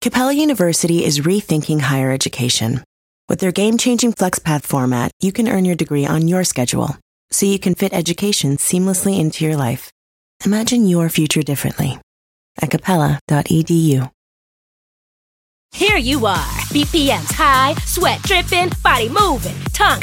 Capella University is rethinking higher education. With their game changing FlexPath format, you can earn your degree on your schedule, so you can fit education seamlessly into your life. Imagine your future differently at capella.edu. Here you are, BPM's high, sweat dripping, body moving, tongue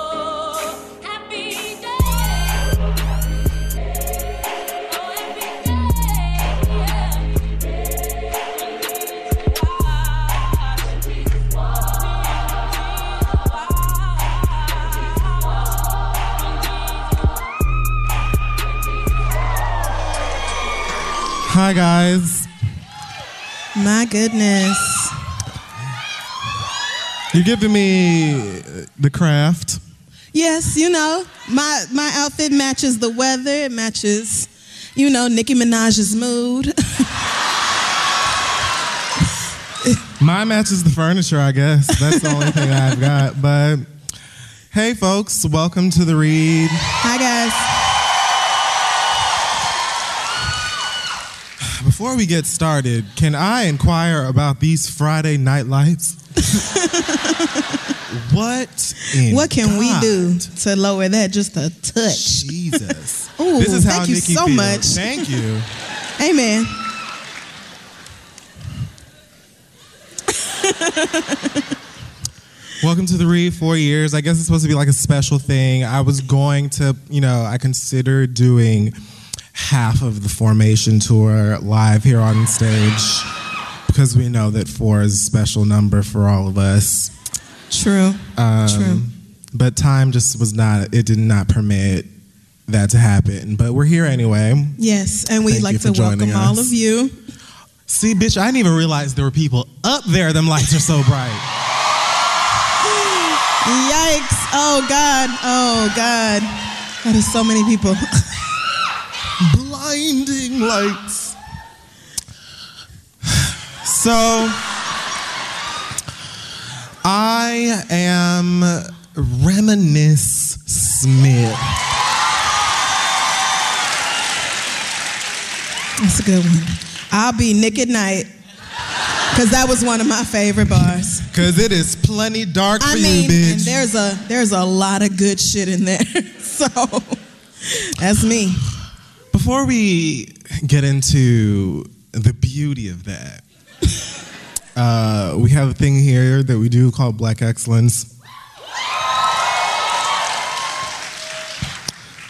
Hi, guys. My goodness. You're giving me the craft. Yes, you know, my my outfit matches the weather. It matches, you know, Nicki Minaj's mood. Mine matches the furniture, I guess. That's the only thing I've got. But hey, folks, welcome to the read. Hi, guys. Before we get started, can I inquire about these Friday night lights? what? in What can we do to lower that just a touch? Jesus. Ooh, this is how thank you Nikki so feels. much. Thank you. Amen. Welcome to the read. Four years. I guess it's supposed to be like a special thing. I was going to, you know, I considered doing half of the formation tour live here on stage because we know that four is a special number for all of us. True. Um, True. But time just was not, it did not permit that to happen. But we're here anyway. Yes, and we'd Thank like to welcome all of you. See, bitch, I didn't even realize there were people up there. Them lights are so bright. Yikes. Oh, God. Oh, God. That is so many people. blinding lights. So, I am Reminisce Smith. That's a good one. I'll be Nick at Night, because that was one of my favorite bars. Cause it is plenty dark for I you, bitch. and there's a there's a lot of good shit in there. so that's me. Before we get into the beauty of that, uh, we have a thing here that we do called Black Excellence.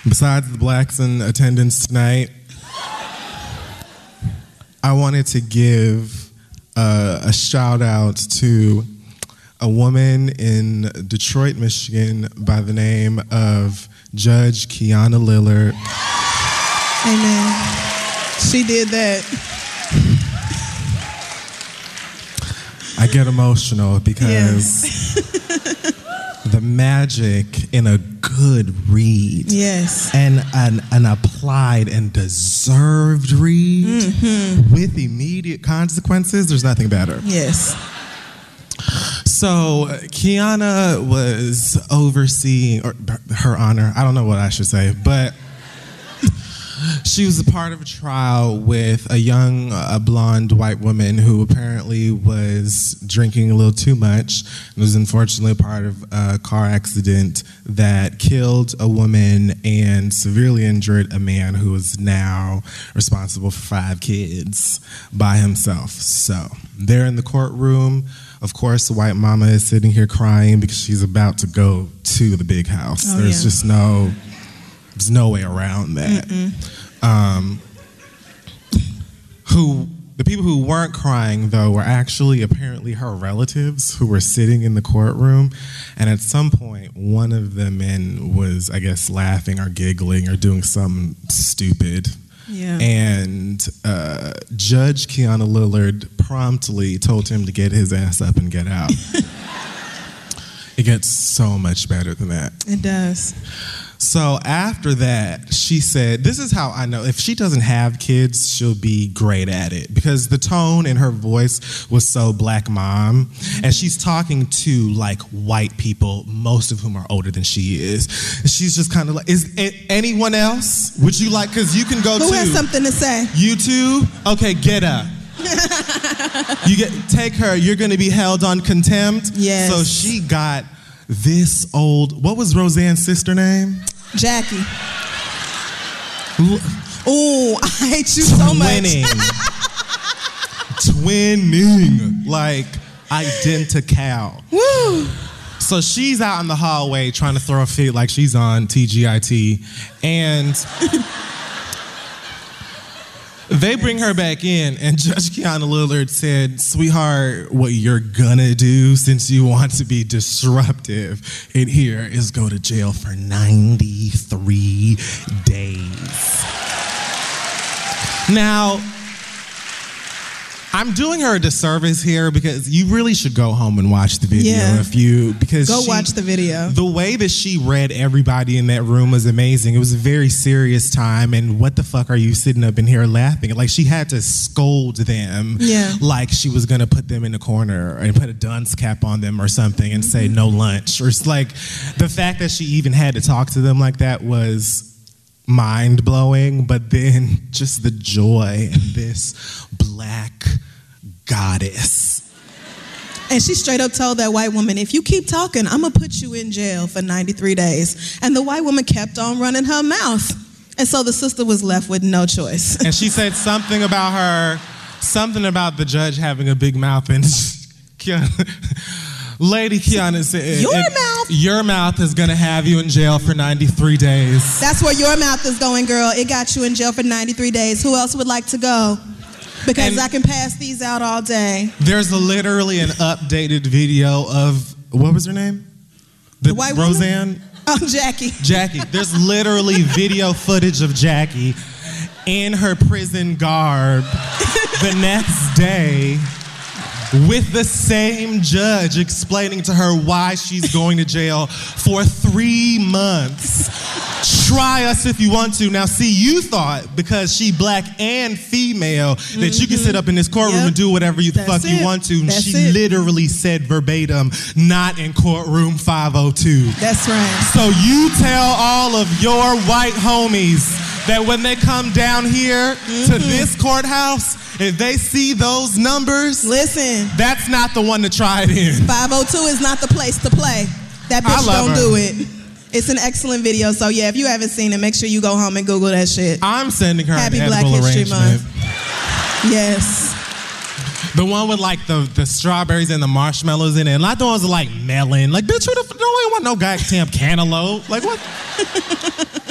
Besides the blacks in attendance tonight, I wanted to give uh, a shout out to a woman in Detroit, Michigan by the name of Judge Qiana Lillard. Amen. She did that. I get emotional because the magic in a good read Yes. and an, an applied and deserved read mm-hmm. with immediate consequences, there's nothing better. Yes. So, Qiana was overseeing, or her honor, I don't know what I should say, but she was a part of a trial with a young, uh, a blonde white woman who apparently was drinking a little too much and was unfortunately a part of a car accident that killed a woman and severely injured a man who is now responsible for five kids by himself. So they're in the courtroom. Of course, the white mama is sitting here crying because she's about to go to the big house. Oh, There's yeah. just no there's no way around that. Um, who the people who weren't crying though were actually apparently her relatives who were sitting in the courtroom, and at some point one of the men was, I guess, laughing or giggling or doing something stupid. Yeah. And uh, Judge Qiana Lillard promptly told him to get his ass up and get out. It gets so much better than that. It does. So after that, she said, This is how I know if she doesn't have kids, she'll be great at it. Because the tone in her voice was so black mom. And she's talking to like white people, most of whom are older than she is. She's just kind of like, Is anyone else? Would you like, because you can go Who to Who has something to say? YouTube. Okay, get up. you get take her. You're going to be held on contempt. Yes. So she got this old. What was Roseanne's sister name? Jackie. Oh, I hate you so much. Twinning. Twinning. Like identical. Woo. So she's out in the hallway trying to throw a fit like she's on TGIT. And they bring her back in, and Judge Qiana Lillard said, Sweetheart, what you're gonna do since you want to be disruptive in here is go to jail for 93 days. Now, I'm doing her a disservice here because you really should go home and watch the video Yeah. if you because Go she- watch the video. The way that she read everybody in that room was amazing. It was a very serious time, and what the fuck are you sitting up in here laughing? Like she had to scold them, Yeah. like she was gonna put them in the corner and put a dunce cap on them or something and say Mm-hmm. no lunch. Or it's like the fact that she even had to talk to them like that was mind blowing, but then just the joy in this black goddess. And she straight up told that white woman, if you keep talking, I'm gonna put you in jail for 93 days. And the white woman kept on running her mouth. And so the sister was left with no choice. And she said something about her, something about the judge having a big mouth. And Qiana, Lady Qiana said, Your "It- mouth?" Your mouth is gonna have you in jail for 93 days. That's where your mouth is going, girl. It got you in jail for 93 days. Who else would like to go? Because And- I can pass these out all day. There's literally an updated video of, what was her name? The, white woman? Roseanne? Oh, Jackie. Jackie. There's literally video footage of Jackie in her prison garb the next day with the same judge explaining to her why she's going to jail for three months. Try us if you want to. Now, see, you thought because she black and female that you can mm-hmm. sit up in this courtroom Yep. and do whatever you That's fuck you want to. And That's she it. literally said verbatim, not in courtroom 502. That's right. So you tell all of your white homies that when they come down here to mm-hmm. this courthouse, if they see those numbers, Listen, that's not the one to try it in. 502 is not the place to play. That bitch don't her. do it. It's an excellent video. So yeah, if you haven't seen it, make sure you go home and Google that shit. I'm sending her Happy Black History. Month. Yes. The one with like the, the strawberries and the marshmallows in it. And not the ones with like melon. Like, bitch, who the f- no one want no goddamn cantaloupe. Like, what?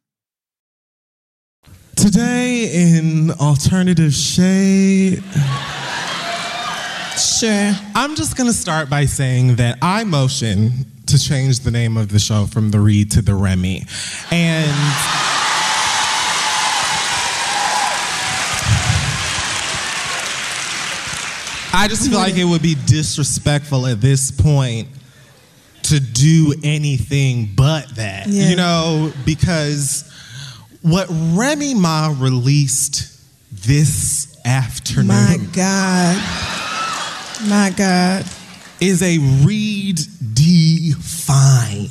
Today in Alternative Shade. Sure. I'm just going to start by saying that I motion to change the name of the show from the Read to the Remy. And. I just feel like it would be disrespectful at this point to do anything but that. Yeah. You know, because what Remy Ma released this afternoon My God. My God. is a read defined.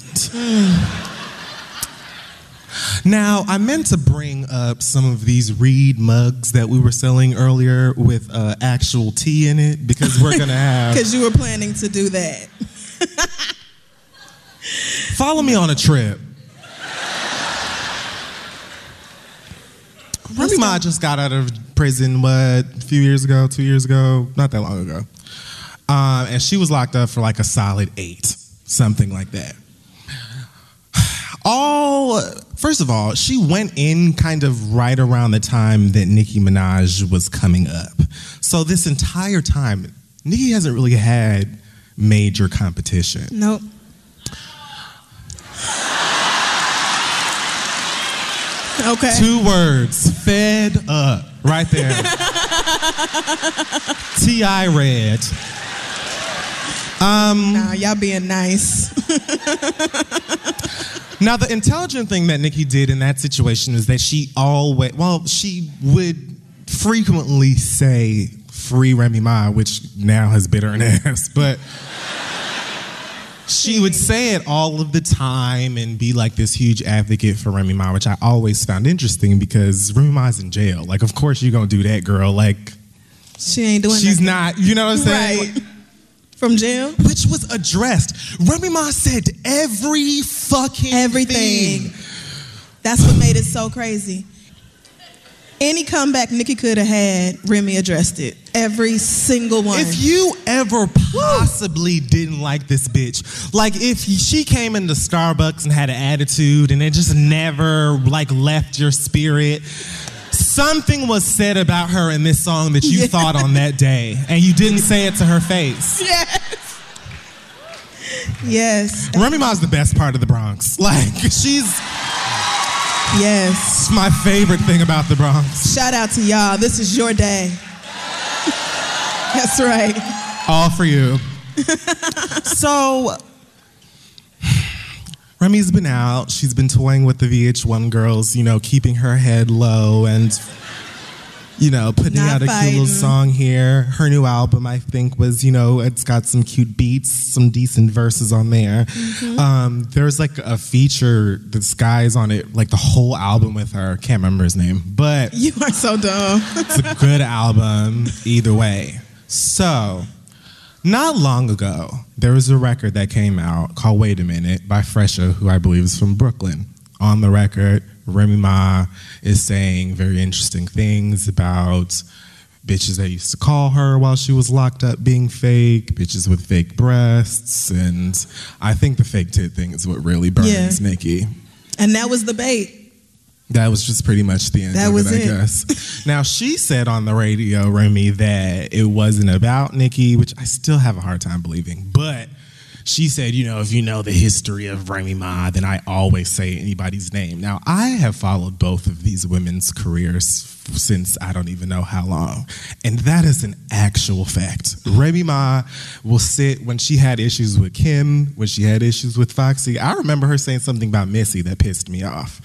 Now, I meant to bring up some of these Read mugs that we were selling earlier with uh, actual tea in it because we're gonna have. Because you were planning to do that. Follow me on a trip. Remy Ma just got out of prison, what, a few years ago, two years ago, not that long ago. Um, and she was locked up for like a solid eight, something like that. All, first of all, she went in kind of right around the time that Nicki Minaj was coming up. So this entire time, Nicki hasn't really had major competition. Nope. Okay. Two words, fed up, right there. T.I. Red. Um, nah, y'all being nice. Now, the intelligent thing that Nikki did in that situation is that she always, well, she would frequently say free Remy Ma, which now has bit her ass, but she would say it all of the time and be like this huge advocate for Remy Ma, which I always found interesting because Remy Ma's in jail. Like, of course you're gonna do that, girl. Like, She ain't doing she's nothing. not, you know what I'm saying? Right. From jail? which was addressed. Remy Ma said every fucking Everything. thing. That's what made it so crazy. Any comeback Nikki could have had, Remy addressed it. Every single one. If you ever possibly didn't like this bitch, like if she came into Starbucks and had an attitude and it just never like left your spirit, something was said about her in this song that you Yeah. thought on that day and you didn't say it to her face. yes. Yes. Remy Ma's the best part of the Bronx. Like she's Yes. It's my favorite thing about the Bronx. Shout out to y'all. This is your day. That's right. All for you. so, Remy's been out. She's been toying with the VH1 girls, you know, keeping her head low and, you know, putting Not out a cute little song here. Her new album, I think, was, you know, it's got some cute beats, some decent verses on there. Mm-hmm. Um, there's like a feature, this guy's on it, like the whole album with her. Can't remember his name, but You are so dumb. it's a good album either way. So, not long ago, there was a record that came out called Wait a Minute by Phresher, who I believe is from Brooklyn. On the record, Remy Ma is saying very interesting things about bitches that used to call her while she was locked up being fake, bitches with fake breasts, and I think the fake tit thing is what really burns Yeah. Nikki. And that was the bait. That was just pretty much the end That of was it, I it. guess. now she said on the radio, Remy, that it wasn't about Nikki, which I still have a hard time believing, but she said, you know, if you know the history of Remy Ma, then I always say anybody's name. Now, I have followed both of these women's careers since I don't even know how long. And that is an actual fact. Remy Ma will sit when she had issues with Kim, when she had issues with Foxy. I remember her saying something about Missy that pissed me off.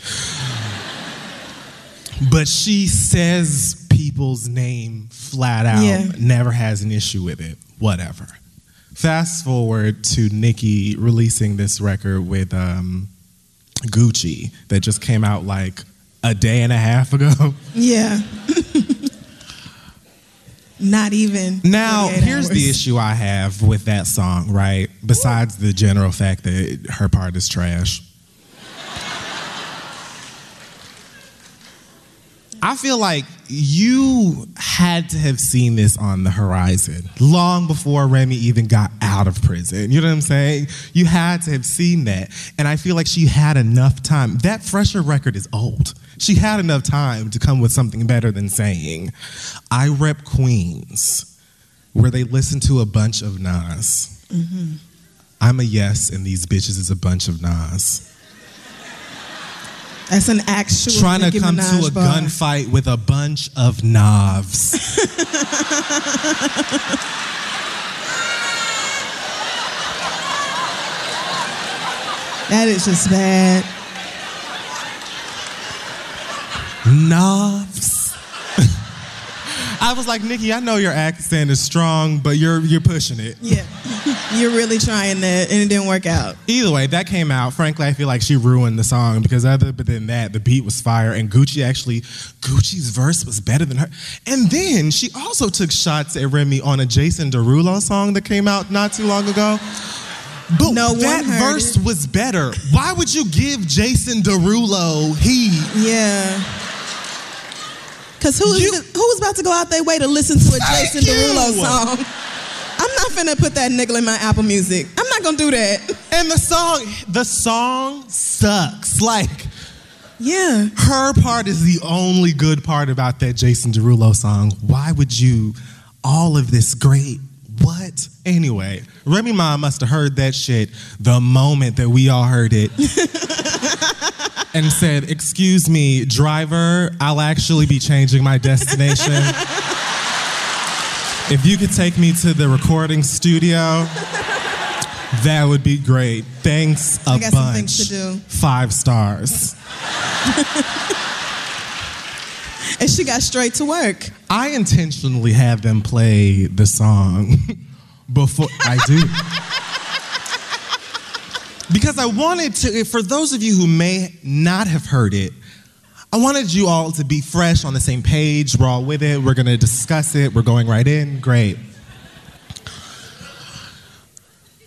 but she says people's name flat out, Yeah. never has an issue with it, whatever. Fast forward to Nicki releasing this record with um, Gucci that just came out like a day and a half ago. Yeah. Not even. Now, 48 here's the issue I have with that song, right? Besides the general fact that her part is trash. I feel like you had to have seen this on the horizon long before Remy even got out of prison. You know what I'm saying? You had to have seen that. And I feel like she had enough time. That Phresher record is old. She had enough time to come with something better than saying, I rep Queens, where they listen to a bunch of Nas. Mm-hmm. I'm a yes, and these bitches is a bunch of Nas. That's an actual. Trying to come to a bar. gunfight with a bunch of Navs. That is just bad. Navs. I was like, Nikki, I know your accent is strong, but you're you're pushing it. Yeah. You're really trying that, and it didn't work out. Either way, that came out. Frankly, I feel like she ruined the song because other than that, the beat was fire, and Gucci actually, Gucci's verse was better than her. And then she also took shots at Remy on a Jason Derulo song that came out not too long ago. But No that verse it. was better. Why would you give Jason Derulo he? Yeah. Cause who's You- who's about to go out their way to listen to a Jason. Derulo song? I'm not finna put that nigga in my Apple Music. I'm not gonna do that. And the song, the song sucks. Like Yeah. her part is the only good part about that Jason Derulo song. Why would you all of this great what? Anyway, Remy Ma must have heard that shit the moment that we all heard it. and said, "Excuse me, driver, I'll actually be changing my destination. if you could take me to the recording studio, that would be great. Thanks a I got some bunch. things to do. Five stars." And she got straight to work. I intentionally have them play the song before I do. Because I wanted to, for those of you who may not have heard it, I wanted you all to be fresh on the same page. We're all with it. We're going to discuss it. We're going right in. Great.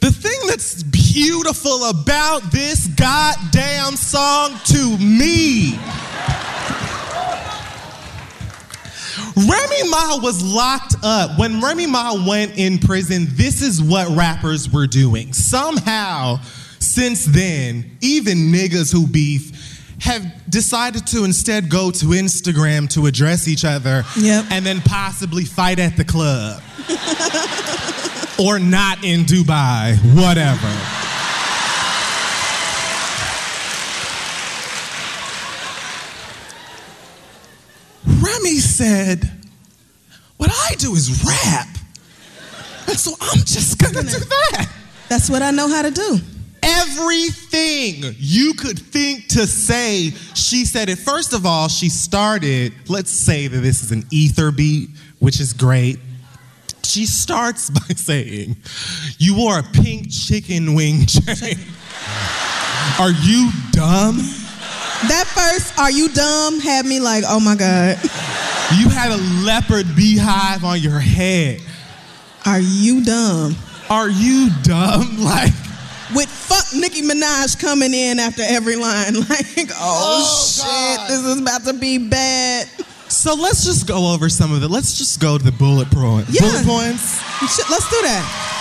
The thing that's beautiful about this goddamn song to me Remy Ma was locked up. When Remy Ma went in prison, this is what rappers were doing. Somehow, since then, even niggas who beef have decided to instead go to Instagram to address each other Yep. and then possibly fight at the club. or not in Dubai, whatever. Remy said, What I do is rap. And so I'm just gonna do that. That's what I know how to do. Everything you could think to say, she said it. First of all, she started, let's say that this is an ether beat, which is great. She starts by saying, You wore a pink chicken wing chain. Are you dumb? That first, are you dumb? Had me like, oh my God. You had a leopard beehive on your head. Are you dumb? Are you dumb? Like, fuck Nicki Minaj coming in after every line. Like, oh, Oh, shit, God. this is about to be bad. so let's just go over some of it. Let's just go to the bullet point. Yeah. Bullet points. Shit, let's do that.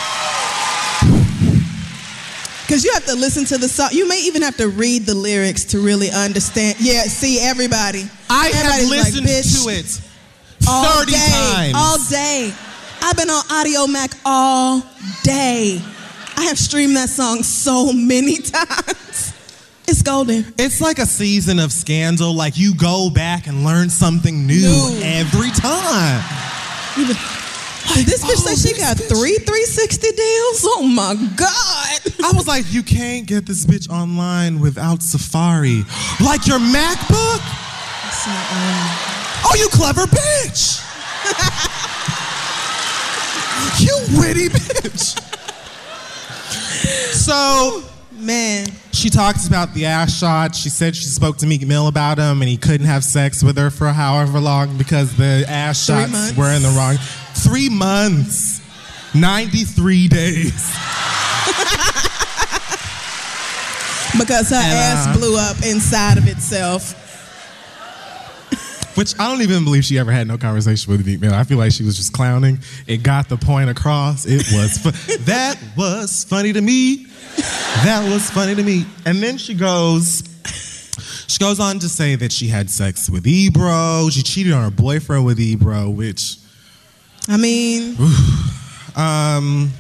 Because you have to listen to the song. You may even have to read the lyrics to really understand. Yeah, see, everybody. I have Everybody's like, listened "Bitch, to it all 30 day, times. All day. I've been on Audiomack all day. I have streamed that song so many times. It's golden. It's like a season of scandal. Like you go back and learn something new New. every time. Did oh, this bitch oh, say she got bitch- three 360 deals? Oh my God. I was like, you can't get this bitch online without Safari. Like your MacBook? Oh, you clever bitch. you witty bitch. So Man. she talks about the ass shot. She said she spoke to Meek Mill about him and he couldn't have sex with her for however long because the ass Three shots months. were in the wrong. Three months, 93 days. Because her And, ass uh, blew up inside of itself. Which I don't even believe she ever had no conversation with Meek Mill. I feel like she was just clowning. It got the point across. It was fu- that was funny to me. That was funny to me. And then she goes, she goes on to say that she had sex with Ebro. She cheated on her boyfriend with Ebro, which I mean, um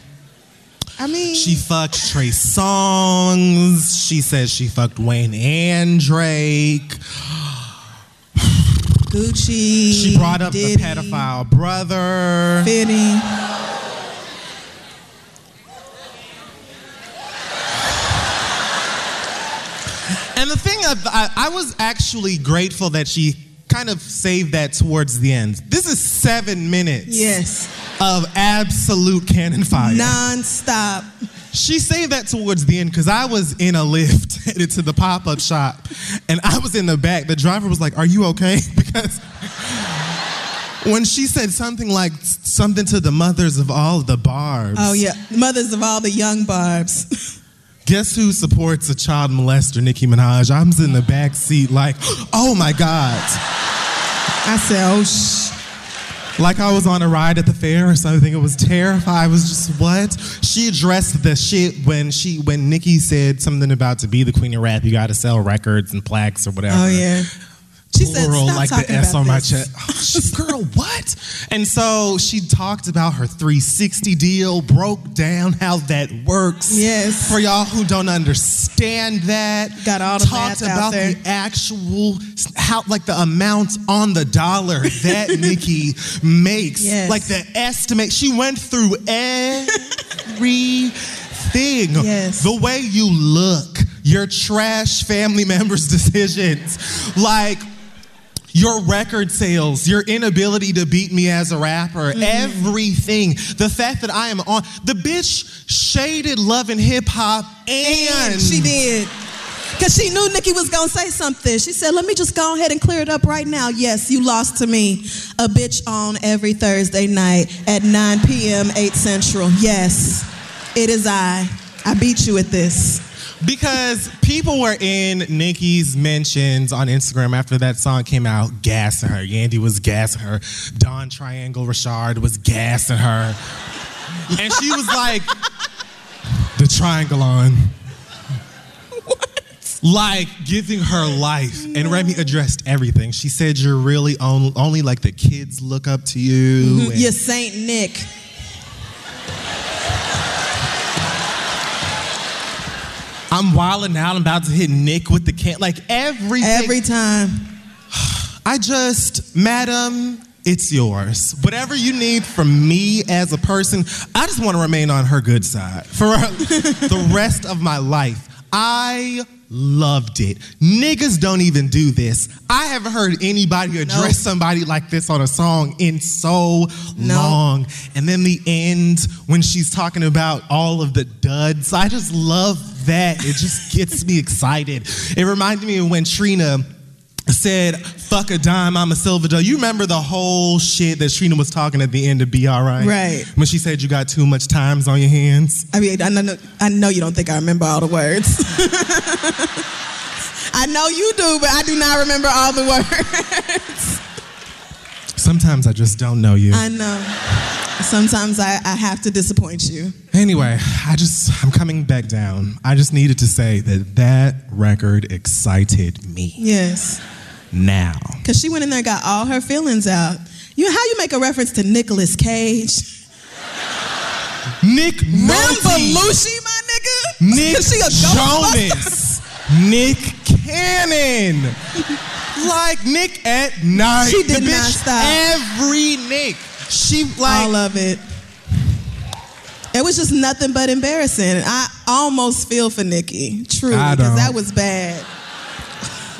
I mean, she fucked Trey Songz. She says she fucked Wayne and Drake. Gucci. She brought up Diddy, the pedophile brother. Fitty. And the thing, I, I was actually grateful that she kind of saved that towards the end. This is seven minutes Yes. of absolute cannon fire. Non-stop. She saved that towards the end because I was in a Lyft headed to the pop up shop and I was in the back. The driver was like, Are you okay? Because when she said something like something to the mothers of all the barbs, Oh yeah, mothers of all the young barbs. guess who supports a child molester, Nicki Minaj? I was in the back seat like, Oh my God. I said, oh sh. Like I was on a ride at the fair or something. It was terrifying. I was just what? She addressed the shit when she when Nikki said something about to be the queen of rap, you gotta sell records and plaques or whatever. Oh yeah. She said, stop like the talking S about on my this. chest. Oh, girl, what? And so she talked about her 360 deal, broke down how that works. Yes. For y'all who don't understand that, Got all the talked math out about there. the actual how like the amount on the dollar that Nikki makes. Yes. Like the estimate. She went through everything. Yes. The way you look, your trash family members' decisions, like your record sales, your inability to beat me as a rapper, Mm-hmm. everything. The fact that I am on the bitch shaded love and hip hop and She did. Because she knew Nikki was going to say something. She said, let me just go ahead and clear it up right now. Yes, you lost to me. A bitch on every Thursday night at 9 p.m., 8 Central. Yes, it is I. I beat you at this. Because people were in Nicki's mentions on Instagram after that song came out, gassing her. Yandy was gassing her. Dawn Triangle Richard was gassing her. And she was like, the triangle on. Like giving her life. And Remy addressed everything. She said, You're really on, only like the kids look up to you. Mm-hmm. and- You Saint Nick. I'm wilding out. I'm about to hit Nick with the can. Like every Every time. I just, madam, it's yours. Whatever you need from me as a person, I just want to remain on her good side for the rest of my life. I loved it. Niggas don't even do this. I haven't heard anybody address somebody like this on a song in so No. long. And then the end when she's talking about all of the duds, I just love that. It just gets me excited. It reminded me of when Trina said, fuck a dime, I'm a silver dough. You remember the whole shit that Trina was talking at the end of Be Alright? Right. When she said you got too much times on your hands. I mean, I know, I know you don't think I remember all the words. I know you do, but I do not remember all the words. Sometimes I just don't know you. I know. Sometimes I, I have to disappoint you. Anyway, I just, I'm coming back down. I just needed to say that that record excited me. Yes. Now. Because she went in there and got all her feelings out. You know how you make a reference to Nicolas Cage? Nick Rim Nolte. Belushi, my nigga. Nick Is she a Jonas. Nick Cannon. like Nick at night. She did the bitch, not stop. Every Nick. She like All of it. It was just nothing but embarrassing. I almost feel for Nikki, truly, I because that was bad.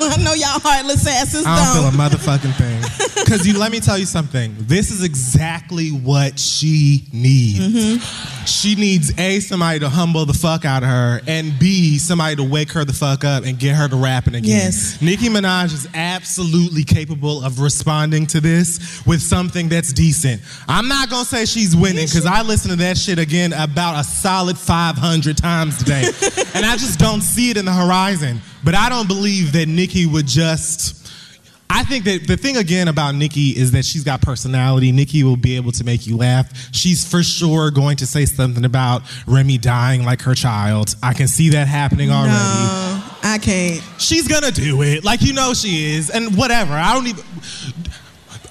I know y'all heartless asses I don't don't. feel a motherfucking thing. Because you let me tell you something. This is exactly what she needs. Mm-hmm. She needs A, somebody to humble the fuck out of her, and B, somebody to wake her the fuck up and get her to rapping again. Yes. Nicki Minaj is absolutely capable of responding to this with something that's decent. I'm not gonna say she's winning because I listen to that shit again about a solid 500 times today, and I just don't see it in the horizon. But I don't believe that Nikki would just. I think that the thing again about Nikki is that she's got personality. Nikki will be able to make you laugh. She's for sure going to say something about Remy dying like her child. I can see that happening already. No, I can't. She's gonna do it. Like you know she is. And whatever. I don't even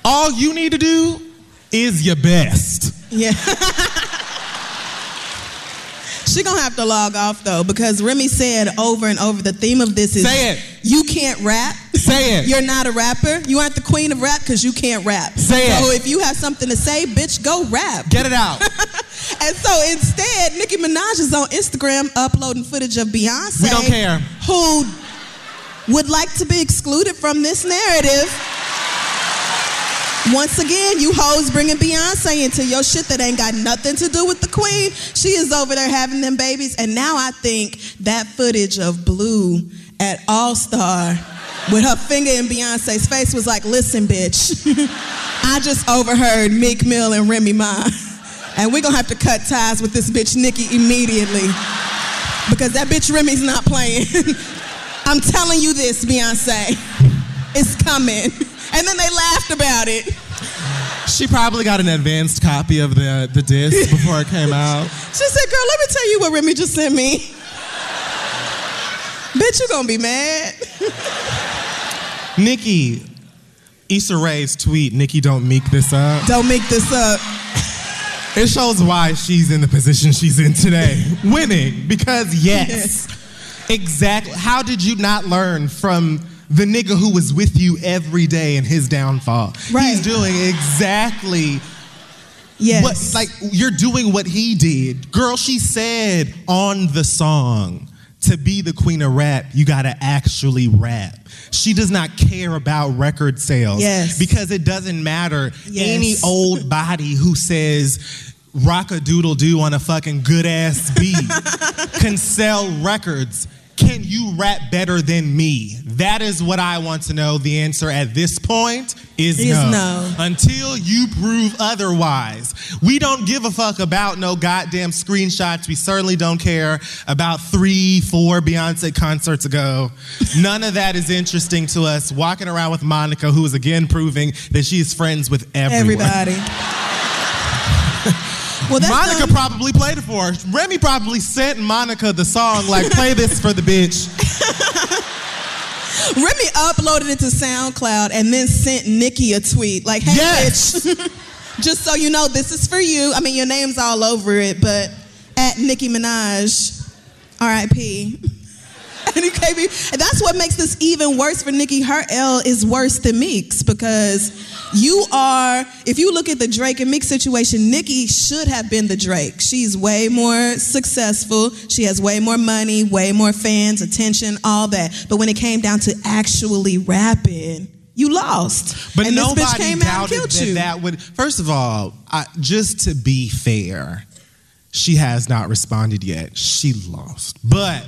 all you need to do is your best. Yeah. she gonna have to log off though, because Remy said over and over the theme of this is Say it. you can't rap. Say it. You're not a rapper. You aren't the queen of rap because you can't rap. Say it. So if you have something to say, bitch, go rap. Get it out. And so instead, Nicki Minaj is on Instagram uploading footage of Beyonce. We don't care. Who would like to be excluded from this narrative. Once again, you hoes bringing Beyonce into your shit that ain't got nothing to do with the queen. She is over there having them babies. And now I think that footage of Blue at All Star with her finger in Beyonce's face was like, listen, bitch, I just overheard Meek Mill and Remy Ma. And we're gonna have to cut ties with this bitch Nikki immediately. Because that bitch Remy's not playing. I'm telling you this, Beyonce. It's coming. And then they laughed about it. She probably got an advanced copy of the, the disc before it came out. She said, girl, let me tell you what Remy just sent me. Bitch, you're gonna be mad. Nikki, Issa Rae's tweet, Nikki don't meek this up. Don't make this up. It shows why she's in the position she's in today. Winning. Because yes, exactly. How did you not learn from the nigga who was with you every day in his downfall? Right. He's doing exactly Yes. what like you're doing what he did. Girl, she said on the song to be the queen of rap, you gotta actually rap. She does not care about record sales. Yes. Because it doesn't matter. Yes. Any old body who says rock a doodle doo on a fucking good ass beat can sell records. Can you rap better than me? That is what I want to know. The answer at this point is, Is no. no. Until you prove otherwise. We don't give a fuck about no goddamn screenshots. We certainly don't care about three, four Beyonce concerts ago. None of that is interesting to us. Walking around with Monica, who is again proving that she is friends with everyone. Everybody. well, Monica probably played it for her. Remy probably sent Monica the song, like, play this for the bitch. Remy uploaded it to SoundCloud and then sent Nikki a tweet like, "Hey, Yes. bitch, just so you know, this is for you. I mean, your name's all over it, but at Nicki Minaj, R.I.P." And he gave me, and that's what makes this even worse for Nikki. Her L is worse than Meek's because you are, if you look at the Drake and Meek situation, Nikki should have been the Drake. She's way more successful. She has way more money, way more fans, attention, all that. But when it came down to actually rapping, you lost. But and nobody this bitch came out and doubted killed that you. that would. First of all, I, just to be fair, she has not responded yet. She lost, but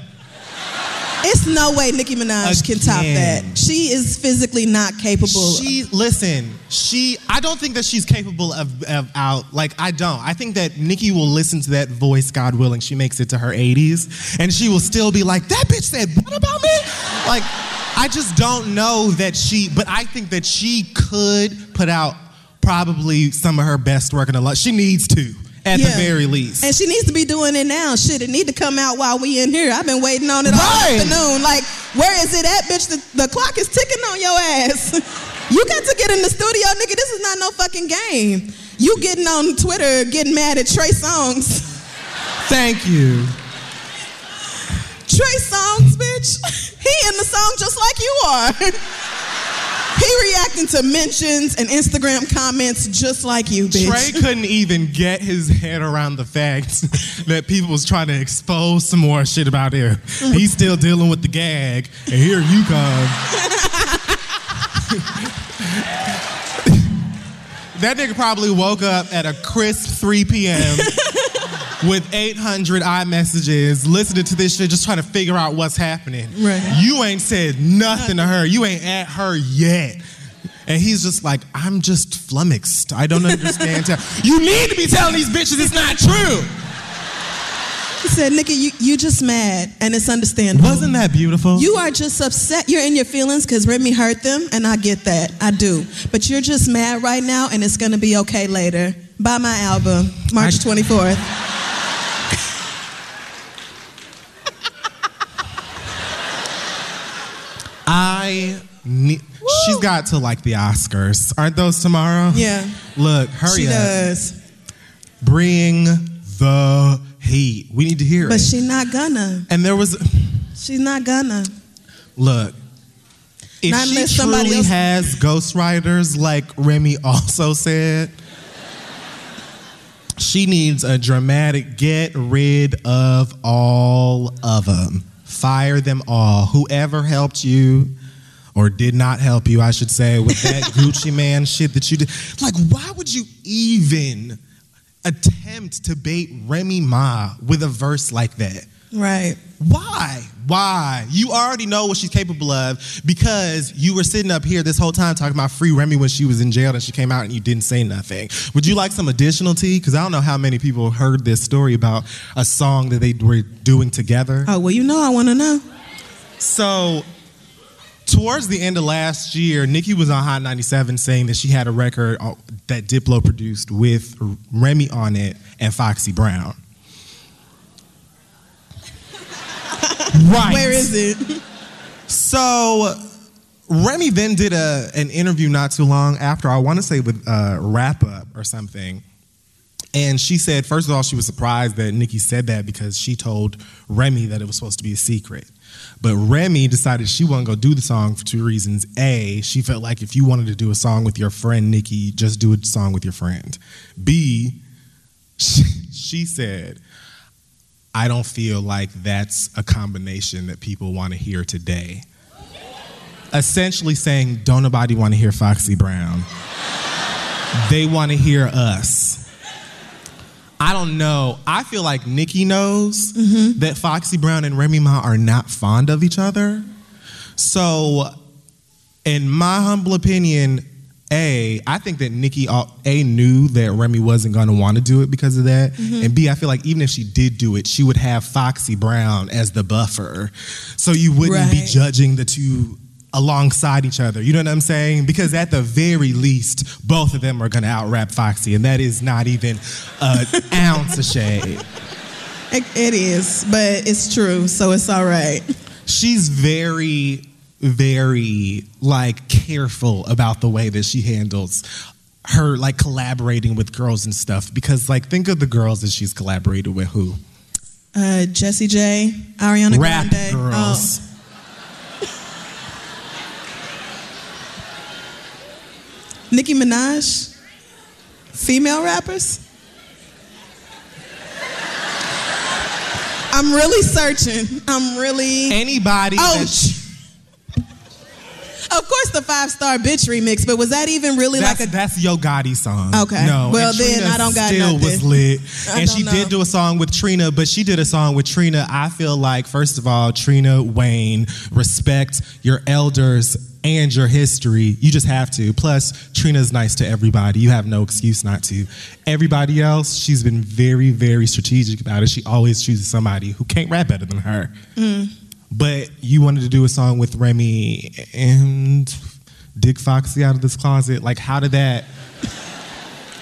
it's no way Nicki Minaj can top that. She is physically not capable. she listen. She, I don't think that she's capable of, of out. Like I don't. I think that Nikki will listen to that voice, God willing, she makes it to her 80s, and she will still be like, "That bitch said what about me?" Like, I just don't know that she. But I think that she could put out probably some of her best work in a lot. She needs to, at the very least. And she needs to be doing it now. Shit, it need to come out while we in here. I've been waiting on it all Right. afternoon. Like, where is it at, bitch? The, the clock is ticking on your ass. you got to get in the studio, nigga. This is not no fucking game. You getting on Twitter, getting mad at Trey Songz. Thank you. Trey Songz, bitch. He in the song just like you are. he reacting to mentions and Instagram comments just like you, bitch. Trey couldn't even get his head around the fact that people was trying to expose some more shit about him. He's mm. still dealing with the gag, and here you come. that nigga probably woke up at a crisp 3 p.m. with 800 iMessages, listening to this shit, just trying to figure out what's happening. Right. You ain't said nothing to her. You ain't at her yet. And he's just like, I'm just flummoxed. I don't understand. you need to be telling these bitches it's not true. He said, Nicki, you, you just mad, and it's understandable. Wasn't that beautiful? You are just upset. You're in your feelings because Remy hurt them, and I get that. I do. But you're just mad right now, and it's going to be okay later. Buy my album, March 24th. I need. She's got to like the Oscars. Aren't those tomorrow? Yeah. Look, hurry she up. does. Bring the heat. We need to hear it. But it. she not gonna. and there was, She's not gonna. look, if Not she truly else- has ghostwriters, like Remy also said, she needs a dramatic get rid of all of them. Fire them all. Whoever helped you or did not help you, I should say, with that Gucci man shit that you did. Like, why would you even attempt to bait Remy Ma with a verse like that? Right. Why? Why? You already know what she's capable of because you were sitting up here this whole time talking about free Remy when she was in jail and she came out and you didn't say nothing. Would you like some additional tea? Because I don't know how many people heard this story about a song that they were doing together. Oh, well, you know I want to know. So, towards the end of last year, Nicki was on Hot 97 saying that she had a record uh, that Diplo produced with Remy on it and Foxy Brown. right. Where is it? So Remy then did a an interview not too long after, I want to say with uh, Wrap Up or something. And she said, first of all, she was surprised that Nicki said that because she told Remy that it was supposed to be a secret. But Remy decided she wasn't gonna do the song for two reasons. A, she felt like if you wanted to do a song with your friend Nicki, just do a song with your friend. B, she, she said, I don't feel like that's a combination that people want to hear today. Essentially saying, don't nobody want to hear Foxy Brown. They want to hear us. I don't know. I feel like Nicki knows that Foxy Brown and Remy Ma are not fond of each other. So, in my humble opinion, A, I think that Nicki uh, A knew that Remy wasn't going to want to do it because of that. And B, I feel like even if she did do it, she would have Foxy Brown as the buffer. So you wouldn't be judging the two alongside each other. You know what I'm saying? Because at the very least, both of them are going to out rap Foxy, and that is not even an ounce of shade. It, it is, but it's true, so it's all right. she's very very like careful about the way that she handles her like collaborating with girls and stuff because like think of the girls that she's collaborated with who Uh, Jessie J, Ariana rap Grande. girls Oh, Nicki Minaj, female rappers. I'm really searching. I'm really. anybody Oh, of course, the five star bitch remix, but was that even really that's, like a? that's Yo Gotti's song. Okay. No. Well, and then Trina I don't got still nothing. was lit. I And she don't did do a song with Trina, but she did a song with Trina. I feel like, first of all, Trina Wayne, respect your elders and your history. You just have to. Plus, Trina's nice to everybody. You have no excuse not to. Everybody else, she's been very, very strategic about it. She always chooses somebody who can't rap better than her. Mm. But you wanted to do a song with Remy and dig Foxy out of this closet. Like, how did that?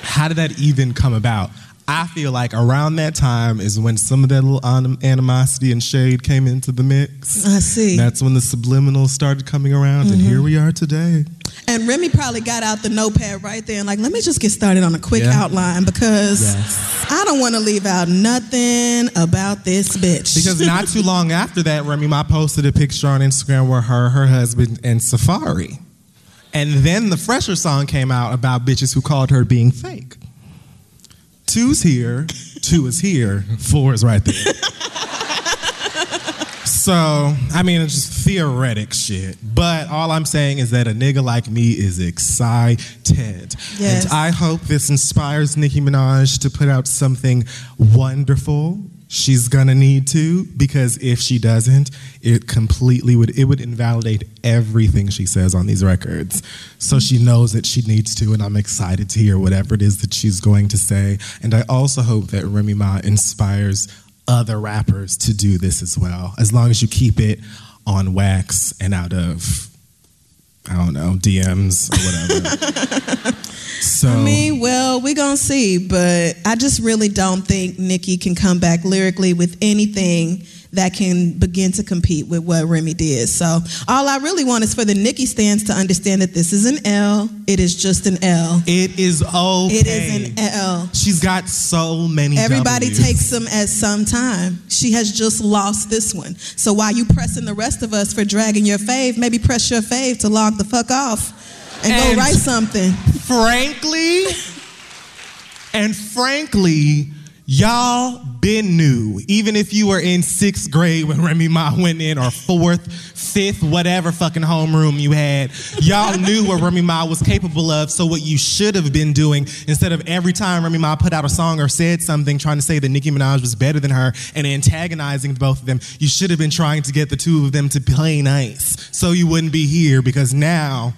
How did that even come about? I feel like around that time is when some of that little anim- animosity and shade came into the mix. I see. That's when the subliminals started coming around, and here mm-hmm. we are today. And Remy probably got out the notepad right there and like, let me just get started on a quick Yeah. outline because Yes. I don't want to leave out nothing about this bitch. Because not too long after that, Remy Ma posted a picture on Instagram where her, her husband, and Safaree. And then the Phresher song came out about bitches who called her being fake. Two's here, two is here, four is right there. so, I mean, it's just theoretic shit. But all I'm saying is that a nigga like me is excited. Yes. And I hope this inspires Nicki Minaj to put out something wonderful. She's gonna need to because if she doesn't, it completely would it would invalidate everything she says on these records. So she knows that she needs to, and I'm excited to hear whatever it is that she's going to say. And I also hope that Remy Ma inspires other rappers to do this as well, as long as you keep it on wax and out of I don't know DMs or whatever. so I mean, well, we're going to see, but I just really don't think Nicki can come back lyrically with anything that can begin to compete with what Remy did. So all I really want is for the Nicki stands to understand that this is an L. It is just an L. it is okay. It is an L. She's got so many. Everybody Ws. takes them at some time. She has just lost this one. So while you pressing the rest of us for dragging your fave, maybe press your fave to log the fuck off and, And- go write something. frankly, and frankly, y'all been new. Even if you were in sixth grade when Remy Ma went in, or fourth, fifth, whatever fucking homeroom you had, y'all knew what Remy Ma was capable of. So what you should have been doing, instead of every time Remy Ma put out a song or said something, trying to say that Nicki Minaj was better than her and antagonizing both of them, you should have been trying to get the two of them to play nice, so you wouldn't be here. Because now.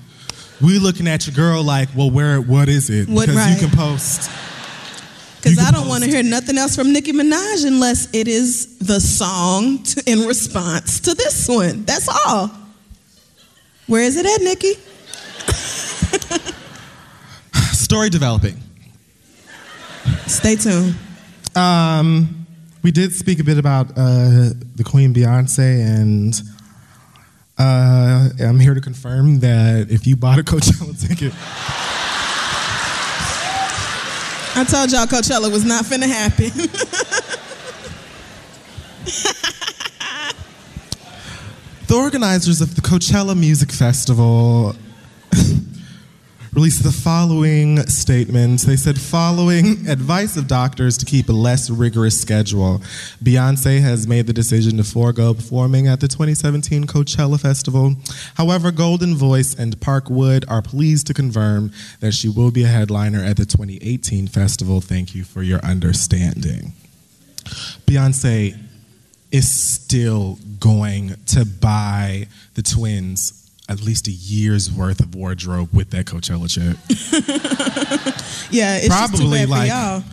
We looking at your girl like, well, where? What is it? Because right. you can post. Because I don't want to hear nothing else from Nicki Minaj unless it is the song to, in response to this one. That's all. Where is it at, Nicki? Story developing. Stay tuned. Um, we did speak a bit about uh, the Queen Beyonce, and uh, I'm here to confirm that if you bought a Coachella ticket, I told y'all Coachella was not finna happen. the organizers of the Coachella Music Festival released the following statement. They said, following advice of doctors to keep a less rigorous schedule, Beyonce has made the decision to forego performing at the 2017 Coachella Festival. However, Golden Voice and Parkwood are pleased to confirm that she will be a headliner at the 2018 festival. Thank you for your understanding. Beyonce is still going to buy the twins at least a year's worth of wardrobe with that Coachella check. yeah, it's Probably like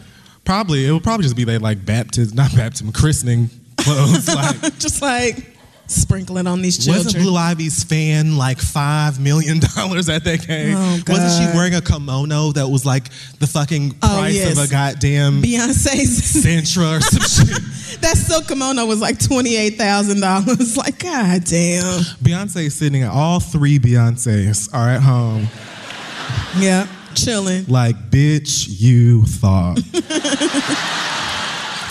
probably it will probably just be their like baptism, not baptism, christening clothes. like just like sprinkling on these children. wasn't. Blue Ivy's fan like five million dollars at that game? Oh, Wasn't she wearing a kimono that was like the fucking Oh, price yes. of a goddamn Beyonce's Sentra or some shit? that silk kimono was like twenty eight thousand dollars. Like, god damn. Beyonce is sitting at all three Beyonces are at home. Yeah, chilling. Like, bitch, you thought. it's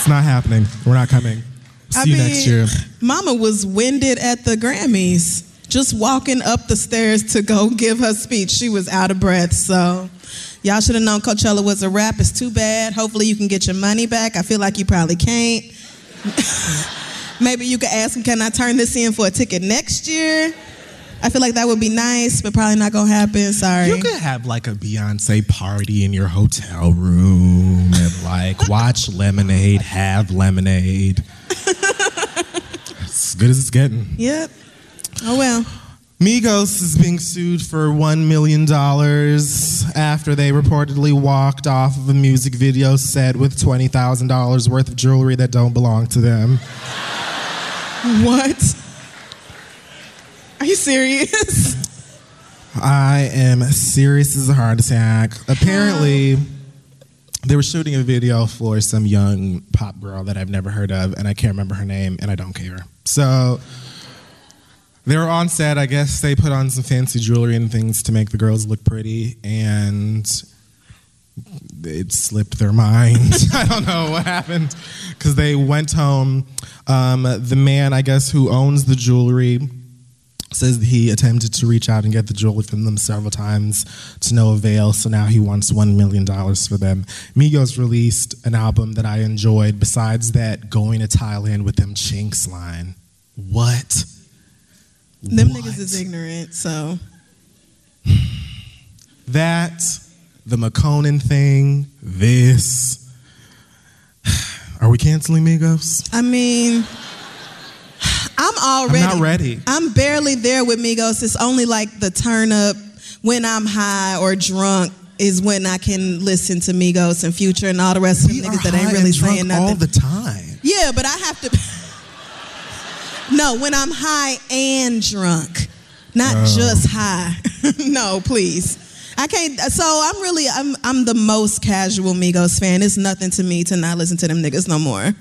not happening. We're not coming. See I you mean, next year. Mama was winded at the Grammys. Just walking up the stairs to go give her speech. She was out of breath. So, y'all should have known Coachella was a wrap. It's too bad. Hopefully, you can get your money back. I feel like you probably can't. Maybe you could ask them, can I turn this in for a ticket next year? I feel like that would be nice, but probably not gonna happen. Sorry. You could have like a Beyonce party in your hotel room and like watch Lemonade, have lemonade. As good as it's getting. Yep. Oh well. Migos is being sued for $1 million after they reportedly walked off of a music video set with $20,000 worth of jewelry that don't belong to them. What? Are you serious? I am serious as a heart attack. Apparently, they were shooting a video for some young pop girl that I've never heard of, and I can't remember her name, and I don't care. So they were on set. I guess they put on some fancy jewelry and things to make the girls look pretty, and it slipped their mind. I don't know what happened because they went home. Um, the man, I guess, who owns the jewelry says he attempted to reach out and get the jewelry from them several times to no avail. So now he wants $1 million for them. Migos released an album that I enjoyed. Besides that, going to Thailand with them Chinks line. What? Them What? niggas is ignorant, so That, the Makonnen thing, this. Are we canceling Migos? I mean, I'm already. I'm not ready. I'm barely there with Migos. It's only like the turn up when I'm high or drunk is when I can listen to Migos and Future and all the rest of them We niggas that ain't really and drunk saying nothing. all the time. yeah, but I have to. no, when I'm high and drunk, not Oh. just high. no, please. I can't. So I'm really. I'm. I'm the most casual Migos fan. It's nothing to me to not listen to them niggas no more.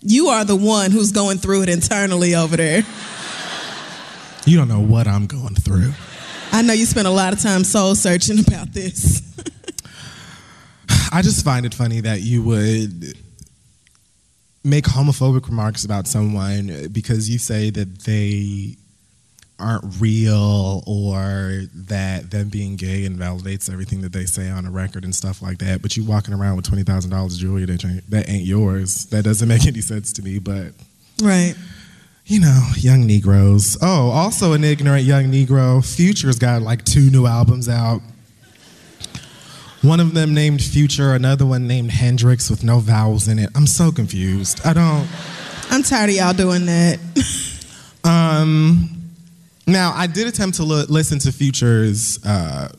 You are the one who's going through it internally over there. You don't know what I'm going through. I know you spent a lot of time soul searching about this. I just find it funny that you would make homophobic remarks about someone because you say that they aren't real or that them being gay invalidates everything that they say on a record and stuff like that. But you walking around with twenty thousand dollars jewelry that ain't, that ain't yours. That doesn't make any sense to me. But Right. you know, young Negroes. Oh, also an ignorant young Negro. Future's got like two new albums out. One of them named Future, another one named Hendrix with no vowels in it. I'm so confused. I don't. I'm tired of y'all doing that. Um, now, I did attempt to listen to Future's uh,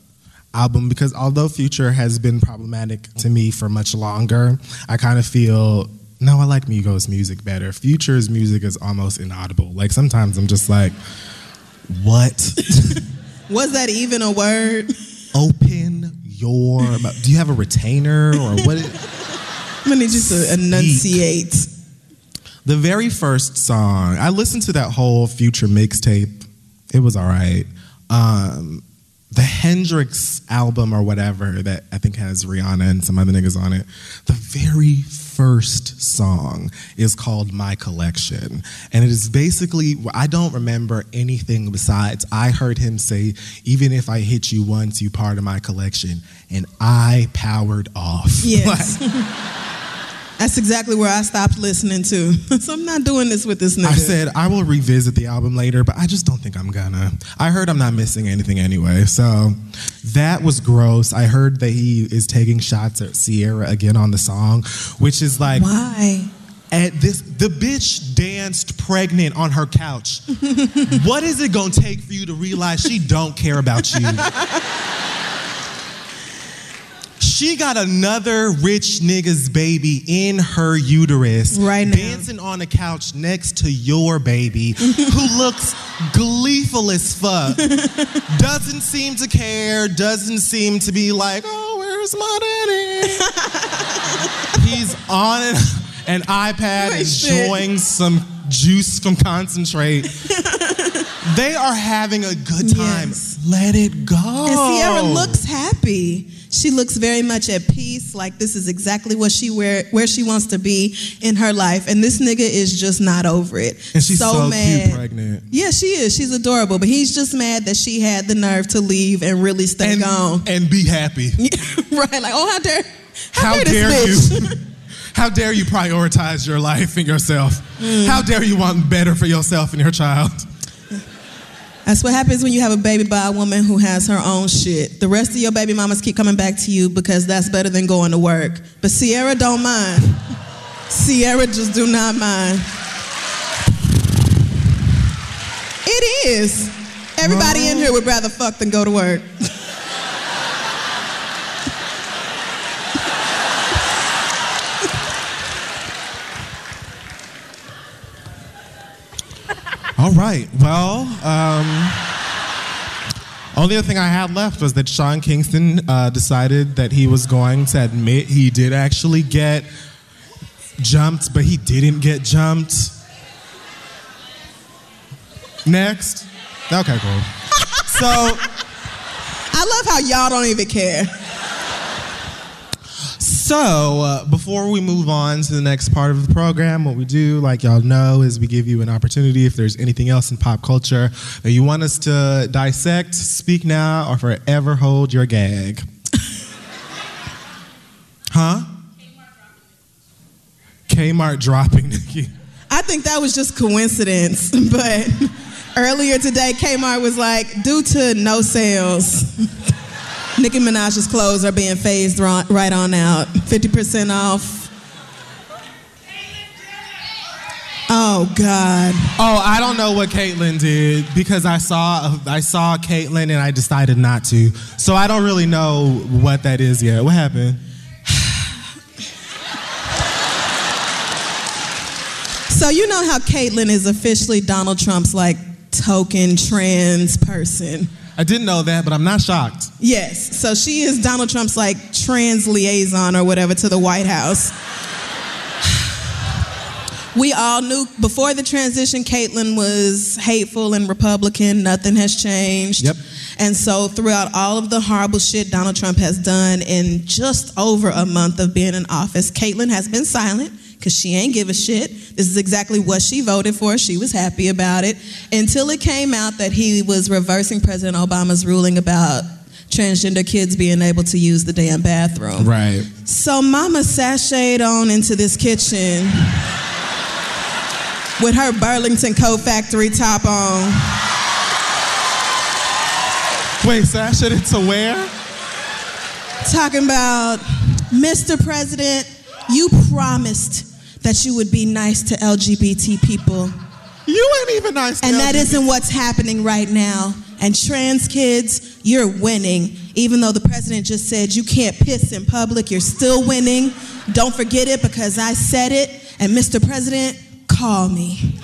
album because although Future has been problematic to me for much longer, I kind of feel no, I like Migos' music better. Future's music is almost inaudible. Like sometimes I'm just like, what? Was that even a word? Open your. Do you have a retainer or what? I'm gonna need you to enunciate. The very first song, I listened to that whole Future mixtape. It was all right. Um, the Hendrix album or whatever that I think has Rihanna and some other niggas on it. The very first song is called My Collection. And it is basically, I don't remember anything besides I heard him say, even if I hit you once, you part of my collection. And I powered off. Yes. That's exactly where I stopped listening to. so I'm not doing this with this nigga. I said I will revisit the album later, but I just don't think I'm gonna. I heard I'm not missing anything anyway, so that was gross. I heard that he is taking shots at Ciara again on the song, which is like Why? at this the bitch danced pregnant on her couch. what is it gonna take for you to realize she don't care about you? She got another rich nigga's baby in her uterus, Right now. dancing on a couch next to your baby, who looks gleeful as fuck. doesn't seem to care, doesn't seem to be like, oh, where's my daddy? He's on an, iPad shit. enjoying some juice from concentrate. they are having a good time. Yes. Let it go. And Ciara looks happy. She looks very much at peace. Like this is exactly what she where where she wants to be in her life. And this nigga is just not over it. And she's so, mad. cute pregnant. Yeah, she is. She's adorable. But he's just mad that she had the nerve to leave and really stay And, gone. and be happy. right. Like, oh, how dare How dare dare you? How dare you prioritize your life and yourself? Mm. How dare you want better for yourself and your child? That's what happens when you have a baby by a woman who has her own shit. The rest of your baby mamas keep coming back to you because that's better than going to work. But Ciara don't mind. Ciara just do not mind. It is. Everybody in here would rather fuck than go to work. All right. Well, um, Only other thing I had left was that Sean Kingston uh, decided that he was going to admit he did actually get jumped, but he didn't get jumped. Next. Okay, cool. So I love how y'all don't even care. So, uh, before we move on to the next part of the program, what we do, like y'all know, is we give you an opportunity if there's anything else in pop culture that you want us to dissect, speak now, or forever hold your gag. huh? Kmart dropping Nicki. I think that was just coincidence, but earlier today, Kmart was like, due to no sales, Nicki Minaj's clothes are being phased right on out. 50% off. Oh God. Oh, I don't know what Caitlyn did because I saw I saw Caitlyn and I decided not to. So I don't really know what that is yet. What happened? So you know how Caitlyn is officially Donald Trump's like token trans person. I didn't know that, but I'm not shocked. Yes. So she is Donald Trump's like trans liaison or whatever to the White House. We all knew before the transition, Caitlyn was hateful and Republican. Nothing has changed. Yep. And so, throughout all of the horrible shit Donald Trump has done in just over a month of being in office, Caitlyn has been silent because she ain't give a shit. This is exactly what she voted for. She was happy about it until it came out that he was reversing President Obama's ruling about transgender kids being able to use the damn bathroom. Right. So Mama sashayed on into this kitchen with her Burlington Coat Factory top on. Wait, sashayed it's to where? talking about Mr. President, you promised that you would be nice to LGBT people. You ain't even nice. to And that isn't what's happening right now. And trans kids, you're winning. Even though the president just said you can't piss in public, you're still winning. Don't forget it because I said it. And Mr. President, call me.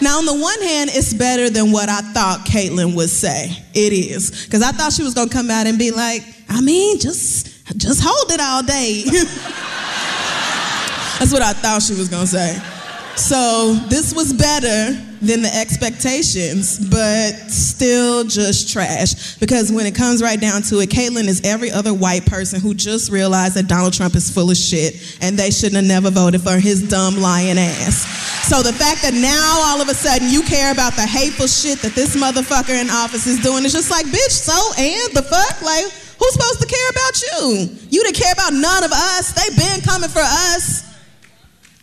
Now, on the one hand, it's better than what I thought Caitlyn would say. It is. Because I thought she was going to come out and be like, I mean, just, just hold it all day. That's what I thought she was to say. So this was better than the expectations, but still just trash. Because when it comes right down to it, Caitlyn is every other white person who just realized that Donald Trump is full of shit and they shouldn't have never voted for his dumb lying ass. So the fact that now all of a sudden you care about the hateful shit that this motherfucker in office is doing is just like, bitch, so and the fuck? Like, who's supposed to care about you? You didn't care about none of us. They've been coming for us.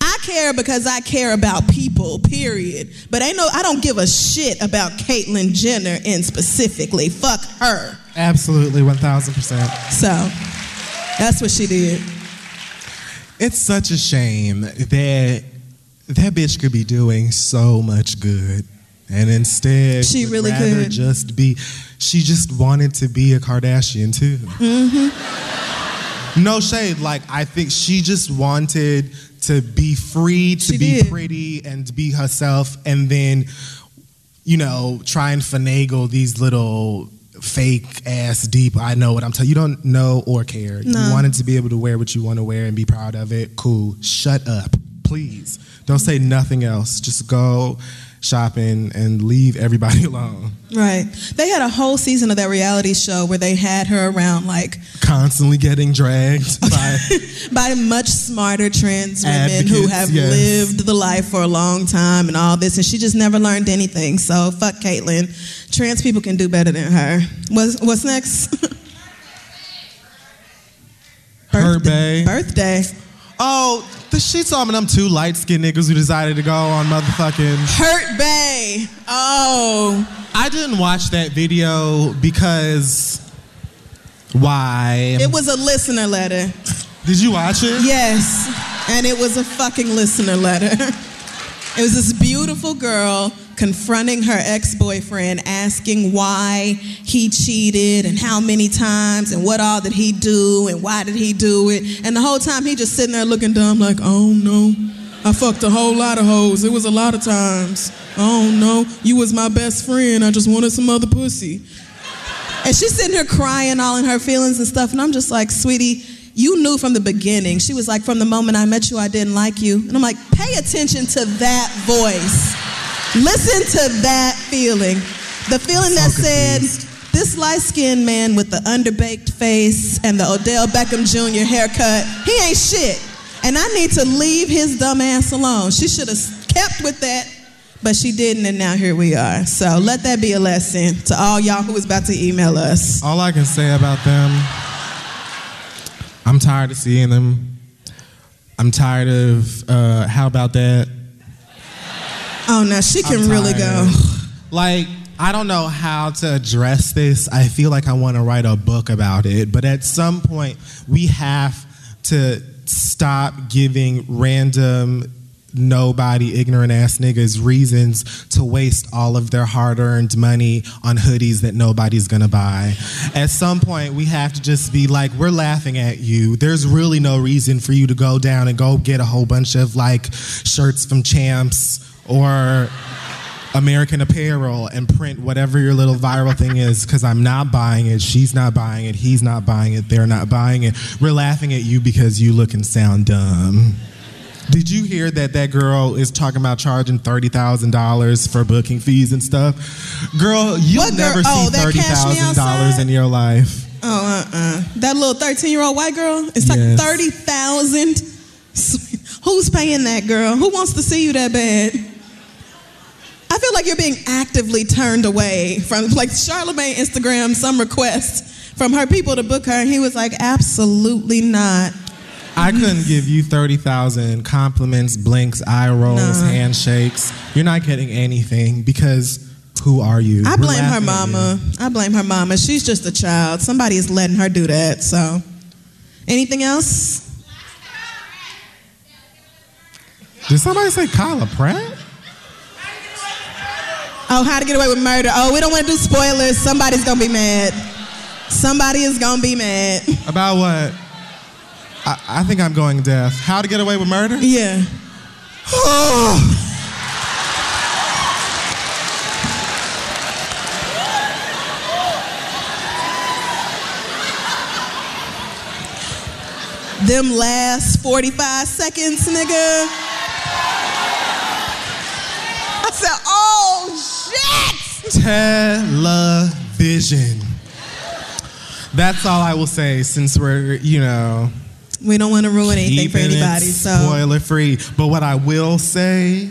I care because I care about people, period. But ain't no, I don't give a shit about Caitlyn Jenner in specifically. Fuck her. Absolutely, 1000%. So that's what she did. It's such a shame that that bitch could be doing so much good. And instead, She really rather could. just be, she just wanted to be a Kardashian too. Mm-hmm. No shade. Like, I think she just wanted to be free, to She be did. pretty, and be herself, and then, you know, try and finagle these little fake ass deep. I know what I'm telling you. don't know or care. No. You wanted to be able to wear what you want to wear and be proud of it. Cool. Shut up, please. Don't say nothing else. Just go shopping and leave everybody alone. Right. They had a whole season of that reality show where they had her around like Constantly getting dragged by. by much smarter trans women who have yes. lived the life for a long time and all this, and she just never learned anything. So fuck Caitlyn. Trans people can do better than her. What's what's next? Her Birthday. Birthday. Oh, the she talking about them two light skinned niggas who decided to go on motherfucking. Hurt Bae. Oh, I didn't watch that video because. Why? it was a listener letter. Did you watch it? Yes, and it was a fucking listener letter. It was this beautiful girl confronting her ex boyfriend, asking why he cheated and how many times and what all did he do and why did he do it. And the whole time he just sitting there looking dumb, like, oh no. I fucked a whole lot of hoes. It was a lot of times. Oh no, you was my best friend. I just wanted some other pussy. And she's sitting here crying all in her feelings and stuff. And I'm just like, sweetie, you knew from the beginning. She was like, from the moment I met you, I didn't like you. And I'm like, pay attention to that voice. Listen to that feeling. The feeling that said, this light skinned man with the underbaked face and the Odell Beckham Jr. haircut, he ain't shit. And I need to leave his dumb ass alone. She should have kept with that, but she didn't, and now here we are. So let that be a lesson to all y'all who is about to email us. All I can say about them, I'm tired of seeing them. I'm tired of, uh, how about that? Oh, now she can really go. Like, I don't know how to address this. I feel like I want to write a book about it, but at some point, we have to stop giving random, nobody, ignorant ass niggas reasons to waste all of their hard earned money on hoodies that nobody's gonna buy. At some point, we have to just be like, we're laughing at you. There's really no reason for you to go down and go get a whole bunch of like shirts from Champs or American Apparel and print whatever your little viral thing is because I'm not buying it, she's not buying it, he's not buying it, they're not buying it. We're laughing at you because you look and sound dumb. Did you hear that that girl is talking about charging $30,000 for booking fees and stuff? Girl, you'll girl? never Oh, see Cash Me $30,000 in your life. Oh, uh-uh. That little 13-year-old white girl? It's like Yes. 30,000. Who's paying that girl? Who wants to see you that bad? I feel like you're being actively turned away from, like Charlemagne Instagram some requests from her people to book her, and he was like, absolutely not. I couldn't give you 30,000 compliments, blinks, eye rolls, Nah. handshakes. You're not getting anything because who are you? I blame her laughing at you. mama. I blame her mama. She's just a child. Somebody is letting her do that. So, anything else? Did somebody say Kyla Pratt? Oh, how to get away with murder. Oh, we don't want to do spoilers. Somebody's gonna be mad. Somebody is gonna be mad. About what? I, I think I'm going deaf. How to get away with murder? Yeah. Them last 45 seconds, nigga. I said, oh shit! Television. That's all I will say since we're, you know, We don't want to ruin anything for anybody, so. spoiler free. But what I will say,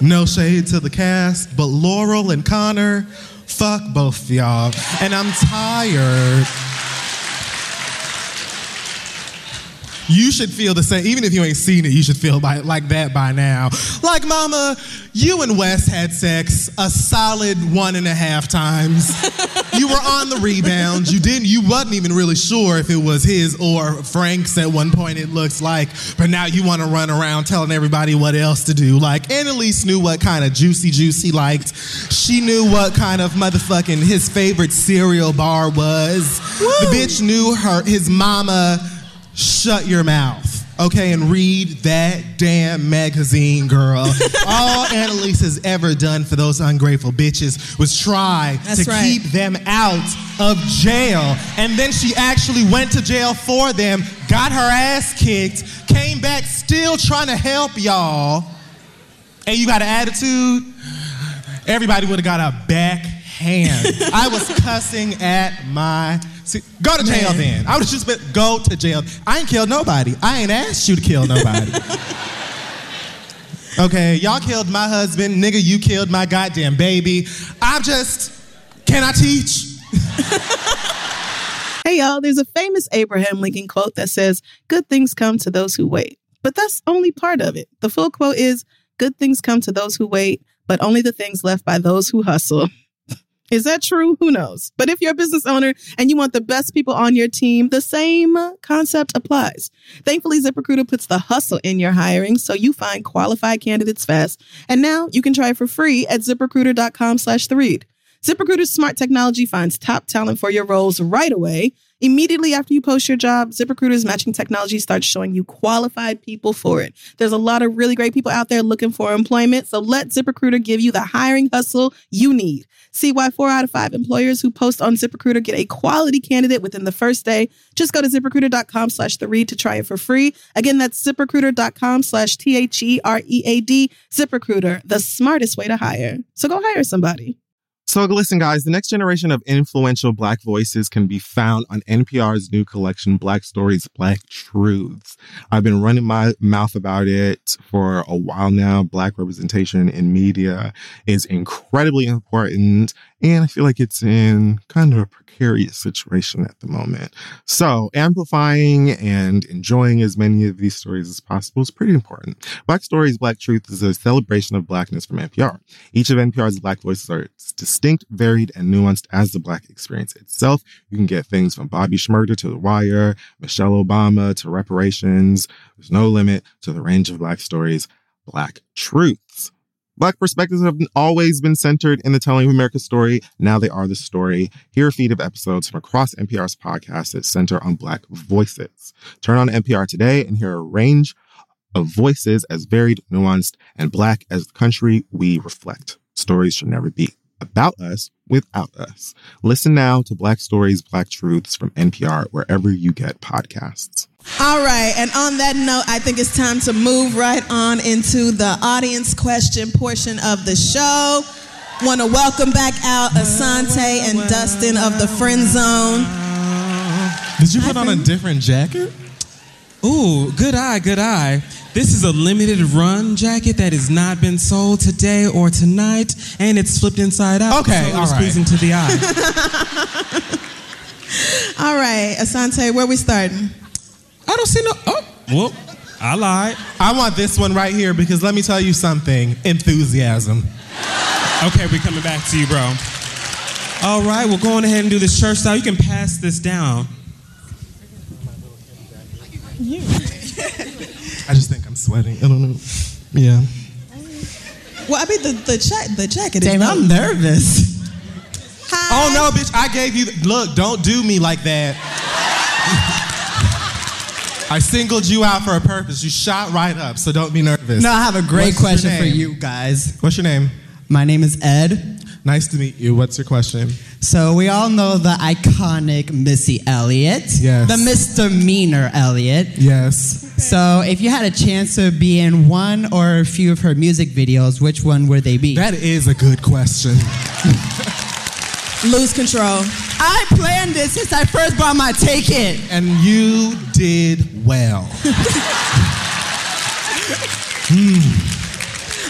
no shade to the cast, but Laurel and Connor, fuck both of y'all. And I'm tired. You should feel the same, even if you ain't seen it, you should feel by, like that by now. Like, mama, you and Wes had sex a solid one and a half times. you were on the rebound. You didn't, you wasn't even really sure if it was his or Frank's at one point, it looks like. But now you want to run around telling everybody what else to do. Like, Annalise knew what kind of juicy juice he liked. She knew what kind of motherfucking his favorite cereal bar was. The bitch knew her, his mama shut your mouth, okay, and read that damn magazine, girl. All Annalise has ever done for those ungrateful bitches was try That's to right. keep them out of jail. And then she actually went to jail for them, got her ass kicked, came back still trying to help y'all. And you got an attitude? Everybody would have got a backhand. I was cussing at my. See, go to jail Man. then. I would have just been go to jail. I ain't killed nobody. I ain't asked you to kill nobody. okay, y'all killed my husband, nigga. You killed my goddamn baby. I'm just. Can I teach? Hey, y'all, there's a famous Abraham Lincoln quote that says, Good things come to those who wait. But that's only part of it. The full quote is, Good things come to those who wait, but only the things left by those who hustle. Is that true? Who knows? But if you're a business owner and you want the best people on your team, the same concept applies. Thankfully, ZipRecruiter puts the hustle in your hiring so you find qualified candidates fast. And now you can try for free at ziprecruiter.com slash the read. ZipRecruiter's smart technology finds top talent for your roles right away. Immediately after you post your job, ZipRecruiter's matching technology starts showing you qualified people for it. There's a lot of really great people out there looking for employment, so let ZipRecruiter give you the hiring hustle you need. See why four out of five employers who post on ZipRecruiter get a quality candidate within the first day. Just go to ziprecruiter.com slash the read to try it for free. Again, that's ziprecruiter.com slash T H E R E A D. ZipRecruiter, the smartest way to hire. So go hire somebody. So, listen, guys, the next generation of influential Black voices can be found on NPR's new collection, Black Stories, Black Truths. I've been running my mouth about it for a while now. Black representation in media is incredibly important, and I feel like it's in kind of a precarious situation at the moment. So, amplifying and enjoying as many of these stories as possible is pretty important. Black Stories, Black Truth is a celebration of Blackness from NPR. Each of NPR's Black voices are distinct, varied, and nuanced as the Black experience itself. You can get things from Bobby Shmurda to The Wire, Michelle Obama to reparations. There's no limit to the range of Black stories, Black truths. Black perspectives have always been centered in the telling of America's story. Now they are the story. Hear a feed of episodes from across NPR's podcasts that center on Black voices. Turn on NPR today and hear a range of voices as varied, nuanced, and Black as the country we reflect. Stories should never be about us without us. Listen now to Black Stories, Black Truths from NPR wherever you get podcasts. All right, and on that note, I think it's time to move right on into the audience question portion of the show. Want to welcome back out Asante and Dustin of the Friend Zone. Did you put on a different jacket? Ooh, good eye, good eye. This is a limited run jacket that has not been sold today or tonight, and it's flipped inside out. Okay, so all it's right. pleasing to the eye. All right, Asante, where we starting? I don't see no. Oh, well, I lied. I want this one right here because let me tell you something enthusiasm. Okay, we coming back to you, bro. All right, we'll go on ahead and do this church style. You can pass this down. I just think I'm sweating. I don't know. Yeah. Well, I mean the the, ja- the jacket is. Damn, I'm nervous. Hi. Oh no, bitch! I gave you. Look, don't do me like that. I singled you out for a purpose. You shot right up, so don't be nervous. No, I have a great What's question for you guys. What's your name? My name is Ed. Nice to meet you. What's your question? So we all know the iconic Missy Elliott. Yes. The misdemeanor Elliott. Yes. So if you had a chance to be in one or a few of her music videos, which one would they be? That is a good question. Lose control. I planned this since I first bought my ticket. And you did well. Hmm.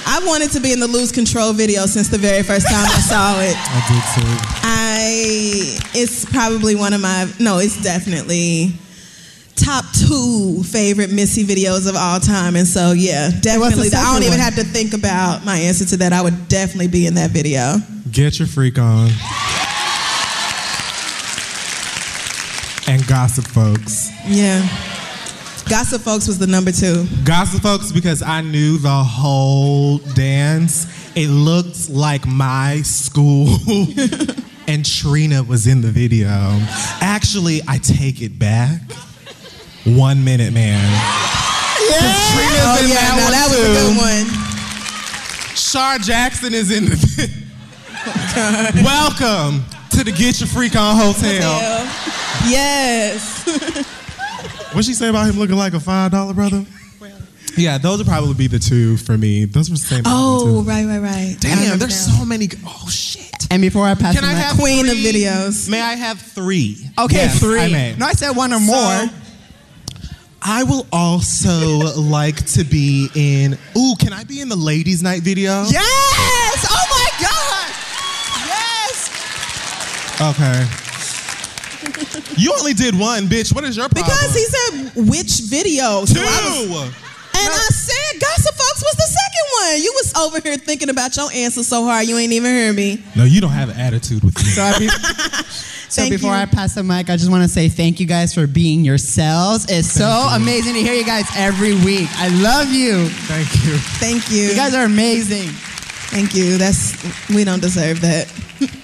I wanted to be in the Lose Control video since the very first time I saw it. I did too. I it's probably one of my no, it's definitely top two favorite Missy videos of all time. And so yeah, definitely. I don't even one? have to think about my answer to that. I would definitely be in that video. Get your freak on. And gossip, folks. Yeah. Gossip Folks was the number two. Gossip folks, because I knew the whole dance. It looked like my school. and Trina was in the video. Actually, I take it back. One minute, man. Trina's Oh in yeah, that no, one that was a good one. Shar Jackson is in the. Welcome to the Get Your Freak On Hotel. Yes. What'd she say about him looking like a five dollar brother? Yeah, those would probably be the two for me. Those were the same. Oh, two. right, right, right. I damn! There's so many. Oh shit! And before I pass Can the I mic- have Queen of videos. May I have three? Okay, Yes, three. I may. No, I said one or more. I will also like to be in. Ooh, can I be in the ladies' night video? yes! Oh my God! Yes! Okay. You only did one, bitch. What is your problem? Because he said which video. So two. I was- and I said Gossip Folks was the second one. You was over here thinking about your answer so hard you ain't even hear me. no, you don't have an attitude with me. So, be- so before you. I pass the mic, I just want to say thank you guys for being yourselves. It's so amazing to hear you guys every week. I love you. Thank you. Thank you. You guys are amazing. Thank you. That's we don't deserve that.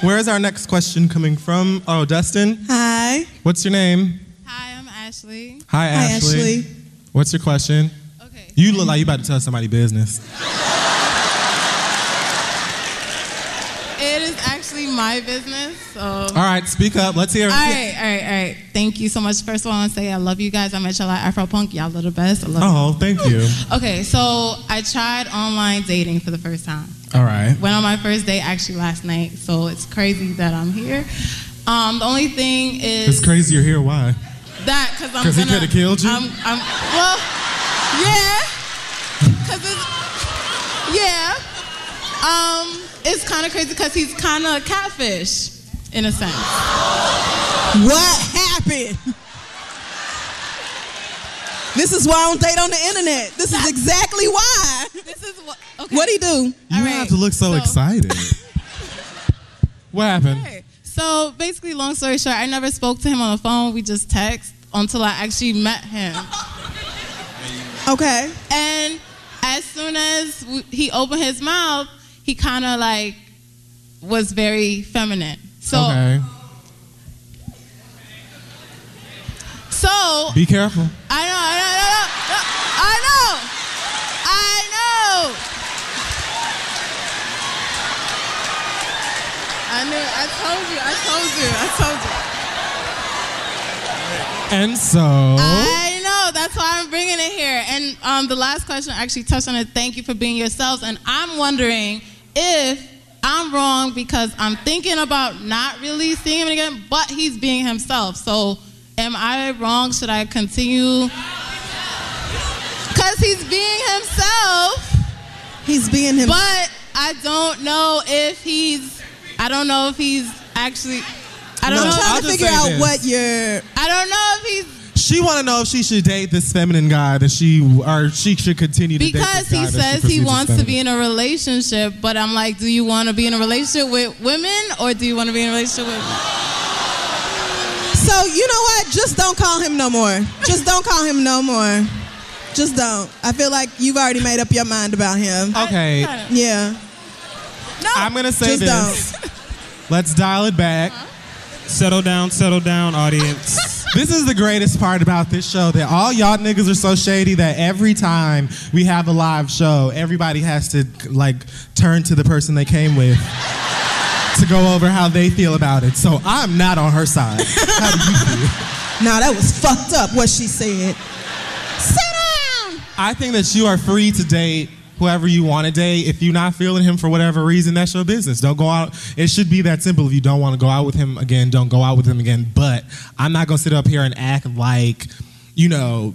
Where is our next question coming from? Oh, Dustin. Hi. Hi. What's your name? Hi, I'm Ashley. Hi, Hi, Ashley. Ashley. What's your question? Okay. You look like you about to tell somebody business. It is actually my business. So. All right, speak up. Let's hear it. All right, all right, all right. Thank you so much. First of all, I want to say I love you guys. I met y'all at Afro Punk. Y'all are the best. I love you. Oh, thank you. you. Okay, so I tried online dating for the first time. All right. Went on my first date actually last night, so it's crazy that I'm here. Um, the only thing is It's crazy you're here. Why? that because I'm 'Cause he coulda killed you? I'm, I'm well, yeah, because it's yeah. Um, it's kind of crazy because he's kind of a catfish in a sense. What happened? This is why I don't date on the internet. This is exactly why. This is what. Okay. What'd he do? You All have to look so, so- excited. what happened? Okay. So basically, long story short, I never spoke to him on the phone. We just text until I actually met him. Okay. And as soon as w- he opened his mouth, he kind of like was very feminine. So, okay. So Be careful. I know, I know, I know, I know, I know. I knew. I told you. I told you. I told you. And so. I know. That's why I'm bringing it here. And um, the last question actually touched on it. Thank you for being yourselves. And I'm wondering if I'm wrong because I'm thinking about not really seeing him again, but he's being himself. So am I wrong? Should I continue? Because he's being himself, He's being himself. but I don't know if he's. I don't know if he's actually. I don't No, know. I'm trying to figure out this. what your. I don't know if he's She want to know if she should date this feminine guy that she, or she should continue to date because this guy he says he wants to be in a relationship, but I'm like, do you want to be in a relationship with women or do you want to be in a relationship with? So you know what? Just don't call him no more. Just don't call him no more. Just don't. I feel like you've already made up your mind about him. Okay, Yeah. No, I'm gonna say Just this. Let's dial it back. Settle down, settle down, audience. This is the greatest part about this show that all y'all niggas are so shady that every time we have a live show, everybody has to like turn to the person they came with to go over how they feel about it. So I'm not on her side. How do you feel? Nah, that was fucked up what she said. Sit down. I think that you are free to date whoever you want to date. If you're not feeling him for whatever reason, that's your business. Don't go out. It should be that simple. If you don't want to go out with him again, don't go out with him again. But I'm not going to sit up here and act like, you know,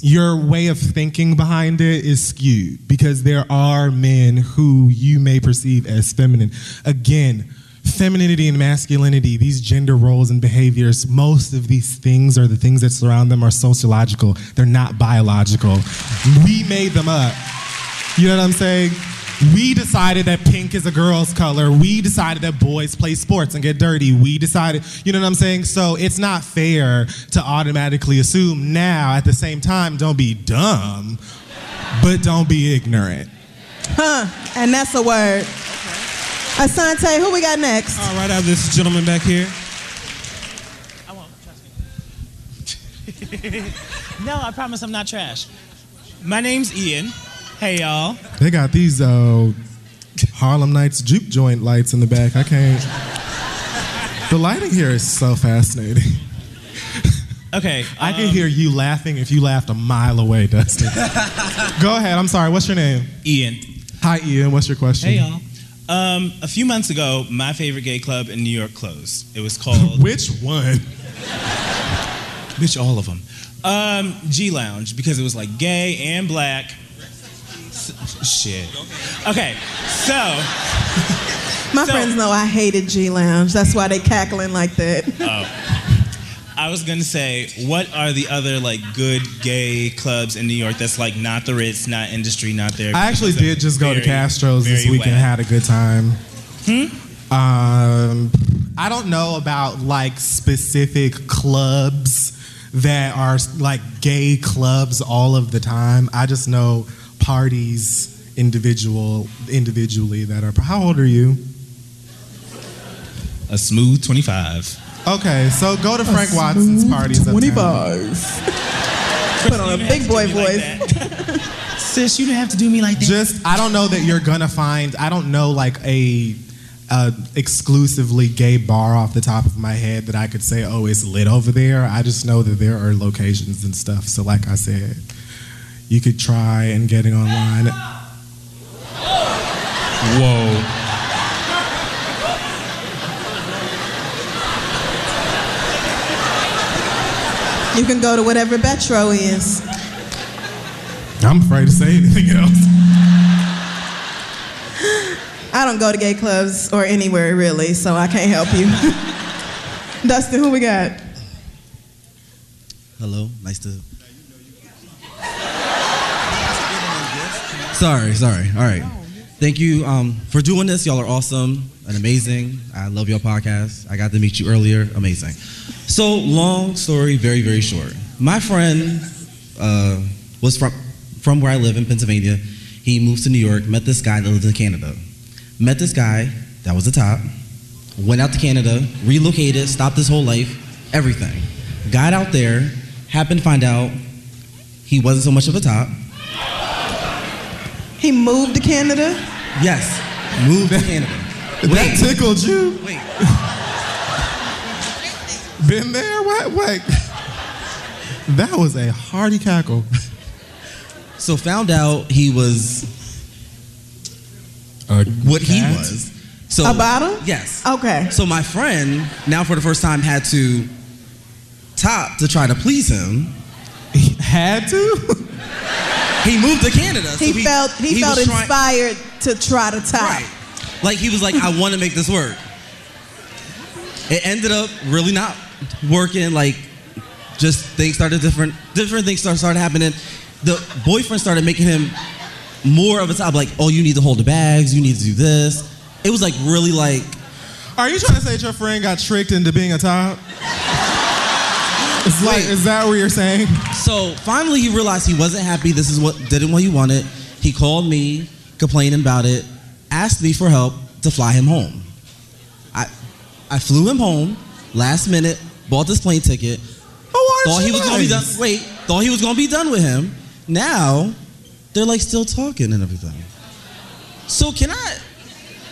your way of thinking behind it is skewed because there are men who you may perceive as feminine. Again, femininity and masculinity, these gender roles and behaviors, most of these things or the things that surround them are sociological. They're not biological. We made them up. You know what I'm saying? We decided that pink is a girl's color. We decided that boys play sports and get dirty. We decided, you know what I'm saying? So it's not fair to automatically assume now, at the same time, don't be dumb, but don't be ignorant. Huh. And that's a word. Asante, who we got next? All right, I have this gentleman back here. I won't, trust me. no, I promise I'm not trash. My name's Ian. Hey, y'all. They got these uh, Harlem Nights juke joint lights in the back. I can't. The lighting here is so fascinating. Okay. I can um, hear you laughing if you laughed a mile away, Dustin. Go ahead. I'm sorry. What's your name? Ian. Hi, Ian. What's your question? Hey, y'all. Um, a few months ago, my favorite gay club in New York closed. It was called. Which one? Which all of them? Um, G Lounge because it was like gay and black. S- shit. Okay, so My So- friends know I hated G Lounge. That's why they cackling like that. Oh. I was gonna say, what are the other like good gay clubs in New York that's like not the Ritz, not Industry, not there? I actually did just go to Castro's this weekend, week and had a good time. Hmm. Um, I don't know about like specific clubs that are like gay clubs all of the time. I just know parties individual individually that are. How old are you? a smooth 25. Okay, so go to Frank Watson's parties. uptown. 25. Put on a big boy voice. Sis, you didn't have to do me like that. Just, I don't know that you're gonna find. I don't know like a, a exclusively gay bar off the top of my head that I could say, oh, it's lit over there. I just know that there are locations and stuff. So, like I said, you could try and getting online. Whoa. You can go to whatever Betro is. I'm afraid to say anything else. I don't go to gay clubs or anywhere really, so I can't help you. Dustin, who we got? Hello, nice to. Sorry, sorry. All right. Thank you um, for doing this. Y'all are awesome and amazing. I love your podcast. I got to meet you earlier. Amazing. So, long story, very, very short. My friend uh, was from, from where I live in Pennsylvania. He moved to New York, met this guy that lived in Canada. Met this guy that was the top, went out to Canada, relocated, stopped his whole life, everything. Got out there, happened to find out he wasn't so much of a top. He moved to Canada. Yes, moved to Canada. That tickled you? Wait. Been there? What? Wait. That was a hearty cackle. So found out he was A what he was. So A bottom? Yes. Okay. So my friend now for the first time had to top to try to please him. He had to? He moved to Canada. So He, felt he, felt was trying- inspired to try to top. Right. Like he was like, I want to make this work. It ended up really not working. Like, just things started different. Different things start, started happening. The boyfriend started making him more of a top. Like, oh, you need to hold the bags. You need to do this. It was like really like. Are you trying to say that your friend got tricked into being a top? It's like, Wait. is that what you're saying? So finally, he realized he wasn't happy. This is what didn't what he wanted. He called me, complaining about it, asked me for help to fly him home. I, I flew him home last minute, bought this plane ticket. Oh, thought aren't he you was gonna be done. Wait, thought he was gonna be done with him. Now, they're like still talking and everything. So can I?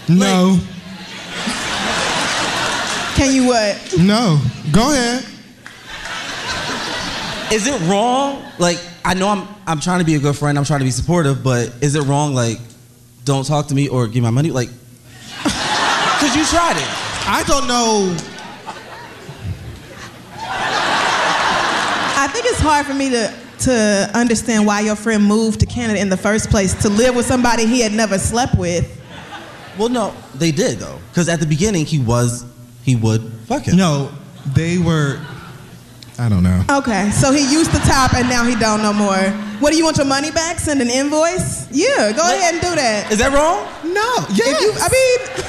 No, Can you what? no. Go ahead. Is it wrong? Like I know I'm I'm trying to be a good friend. I'm trying to be supportive, but is it wrong? Like, don't talk to me or give my money. Like, cause you tried it. I don't know. I think it's hard for me to to understand why your friend moved to Canada in the first place to live with somebody he had never slept with. Well, no, they did though, because at the beginning he was he would fuck him. No, they were. I don't know. Okay, so he used the top and now he don't no more. What do you want your money back? Send an invoice? Yeah, go ahead and do that. Is that wrong? No, If you, I mean,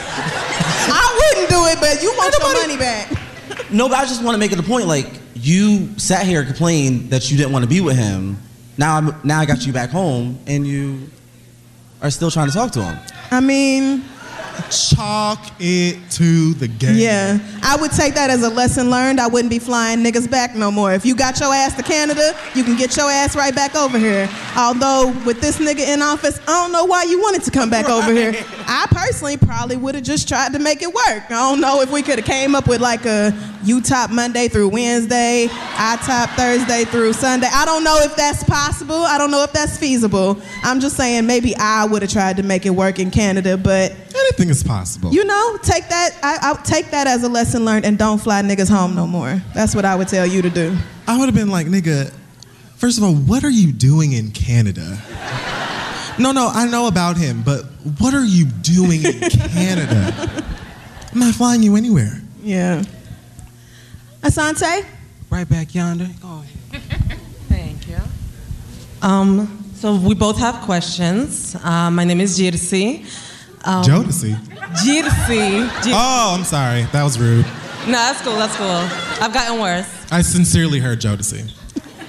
I wouldn't do it, but you want your Nobody- money back. No, but I just want to make it a point. Like you sat here and complained that you didn't want to be with him. Now I'm now I got you back home and you are still trying to talk to him. I mean, Chalk it to the game. yeah, I would take that as a lesson learned. I wouldn't be flying niggas back no more. If you got your ass to Canada, you can get your ass right back over here. Although with this nigga in office, I don't know why you wanted to come back over here. I personally probably would have just tried to make it work. I don't know if we could have came up with like a you top Monday through Wednesday, I top Thursday through Sunday. I don't know if that's possible. I don't know if that's feasible. I'm just saying maybe I would have tried to make it work in Canada, but Anything is possible. you know, take that. I, I take that as a lesson learned, and don't fly niggas home no more. That's what I would tell you to do. I would have been like, nigga, first of all, what are you doing in Canada? No, no, I know about him, but what are you doing in Canada? I'm not flying you anywhere. Yeah. Asante. Right back yonder. Go ahead. Thank you. Um, so we both have questions. Uh, my name is Jirsi. Um, Jodeci. Jir- Oh, I'm sorry. That was rude. No, that's cool. That's cool. I've gotten worse. I sincerely heard Jodeci.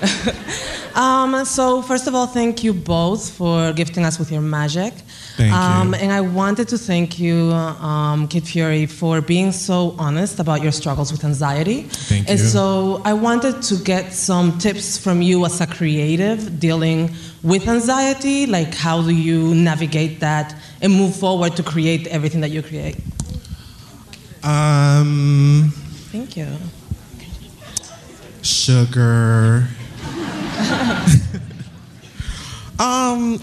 Um, so first of all, thank you both for gifting us with your magic. Thank you. Um, and I wanted to thank you, um, Kid Fury, for being so honest about your struggles with anxiety. Thank and you. so I wanted to get some tips from you as a creative dealing with anxiety. Like, how do you navigate that and move forward to create everything that you create? Um, Thank you. sugar. um,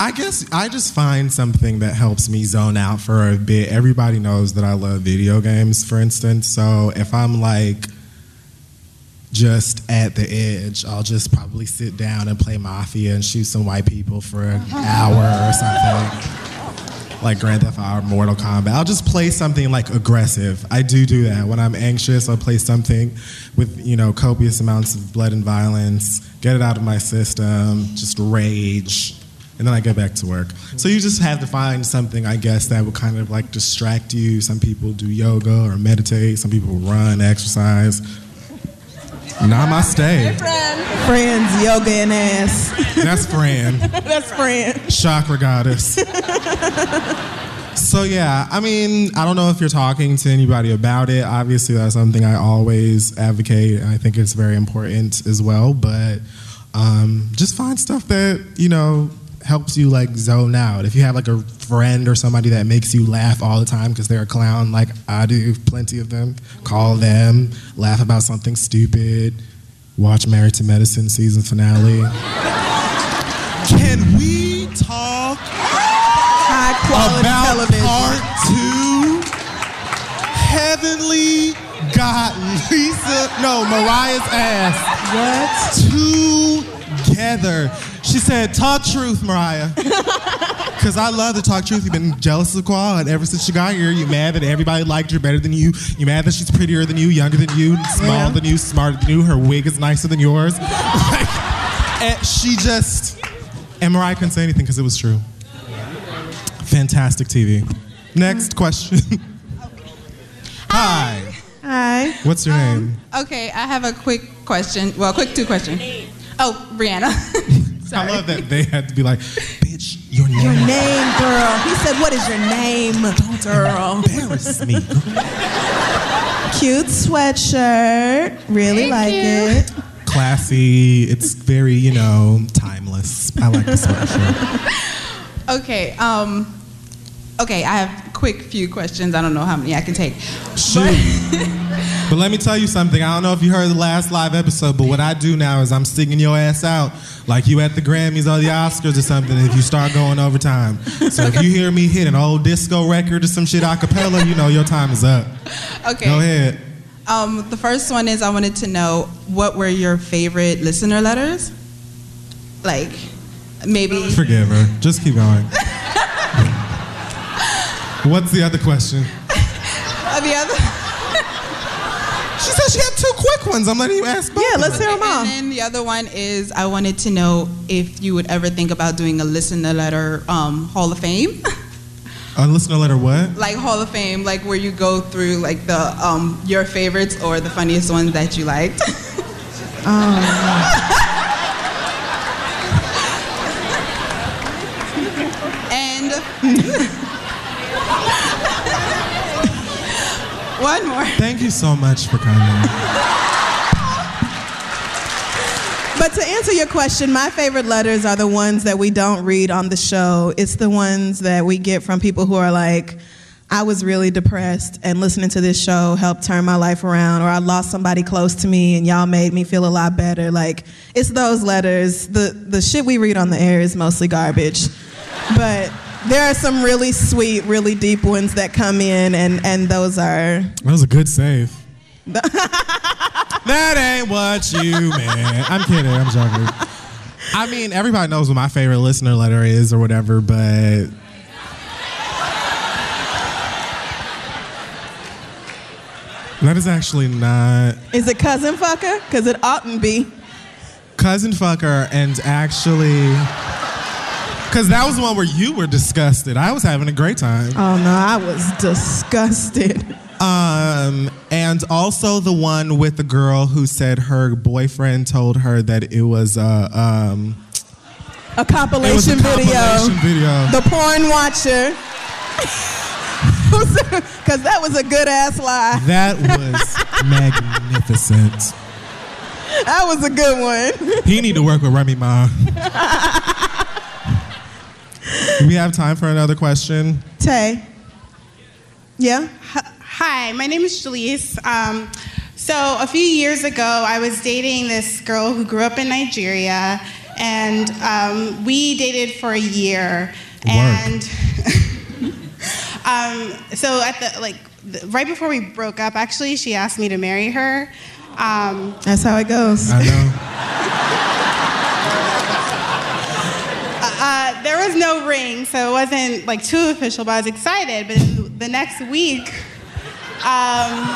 I guess I just find something that helps me zone out for a bit. Everybody knows that I love video games, for instance. So if I'm like just at the edge, I'll just probably sit down and play Mafia and shoot some white people for an hour or something. Like Grand Theft Auto, Mortal Kombat. I'll just play something like aggressive. I do do that when I'm anxious. I'll play something with you know copious amounts of blood and violence. Get it out of my system. Just rage, and then I get back to work. So you just have to find something, I guess, that will kind of like distract you. Some people do yoga or meditate. Some people run, exercise. Namaste. Friends, yoga and ass. That's Fran. That's friend. Chakra goddess. so yeah, I mean, I don't know if you're talking to anybody about it. Obviously, that's something I always advocate, and I think it's very important as well. But um, just find stuff that you know helps you like zone out. If you have like a friend or somebody that makes you laugh all the time because they're a clown, like I do, plenty of them. Call them, laugh about something stupid. Watch Married to Medicine season finale. Can we talk High quality about television. part two? Heavenly got Lisa, no, Mariah's ass. What? Together. She said, talk truth, Mariah. Because I love to talk truth. You've been jealous of Quad, and ever since she got here, you're mad that everybody liked her better than you. You're mad that she's prettier than you, younger than you, smaller Yeah. than you, smarter than you. Her wig is nicer than yours. Like, and she just, and Mariah couldn't say anything because it was true. Fantastic TV. Next question. Hi. Hi. What's your um, name? Okay, I have a quick question. Well, quick two question. Oh, Brianna. I love that they had to be like, bitch, your name. Your name, girl. He said, What is your name, Don't girl? Embarrass me. Cute sweatshirt. Really like it. Classy. It's very, you know, timeless. I like the sweatshirt. okay. Um. Okay, I have quick few questions. I don't know how many I can take. Shoot. But let me tell you something. I don't know if you heard the last live episode, but what I do now is I'm singing your ass out like you at the Grammys or the Oscars or something if you start going over time. So if you hear me hit an old disco record or some shit a cappella, you know your time is up. Okay. Go ahead. Um, the first one is I wanted to know what were your favorite listener letters? Like, maybe. Forgive her. Just keep going. What's the other question? Uh, the other. She said she had two quick ones. I'm letting you ask both. Yeah, let's of hear them. them all. And then the other one is I wanted to know if you would ever think about doing a listener letter um, Hall of Fame, A listener letter what? like Hall of Fame, like where you go through like the um, your favorites or the funniest ones that you liked. and one more. Thank you so much for coming. But to answer your question, my favorite letters are the ones that we don't read on the show. It's the ones that we get from people who are like, I was really depressed and listening to this show helped turn my life around, or I lost somebody close to me and y'all made me feel a lot better. Like, it's those letters. The, the shit we read on the air is mostly garbage. But there are some really sweet, really deep ones that come in, and, and those are. That was a good save. that ain't what you meant. I'm kidding. I'm joking. I mean, everybody knows what my favorite listener letter is or whatever, but that is actually not Is it cousin fucker? Because it oughtn't be. cousin fucker and actually because that was the one where you were disgusted. I was having a great time. Oh no, I was disgusted. Um, and also the one with the girl who said her boyfriend told her that it was uh, um, a compilation, It was a video. compilation video. The porn watcher. Because that was a good ass lie. That was magnificent. That was a good one. He need to work with Remy Ma. Do we have time for another question? Tay. Yeah? Hi, my name is Jalise. Um, so a few years ago, I was dating this girl who grew up in Nigeria, and um, we dated for a year. And um, so at the like the, right before we broke up, actually, she asked me to marry her. Um, That's how it goes. I know. uh, there was no ring, so it wasn't like too official, but I was excited. But the next week, um,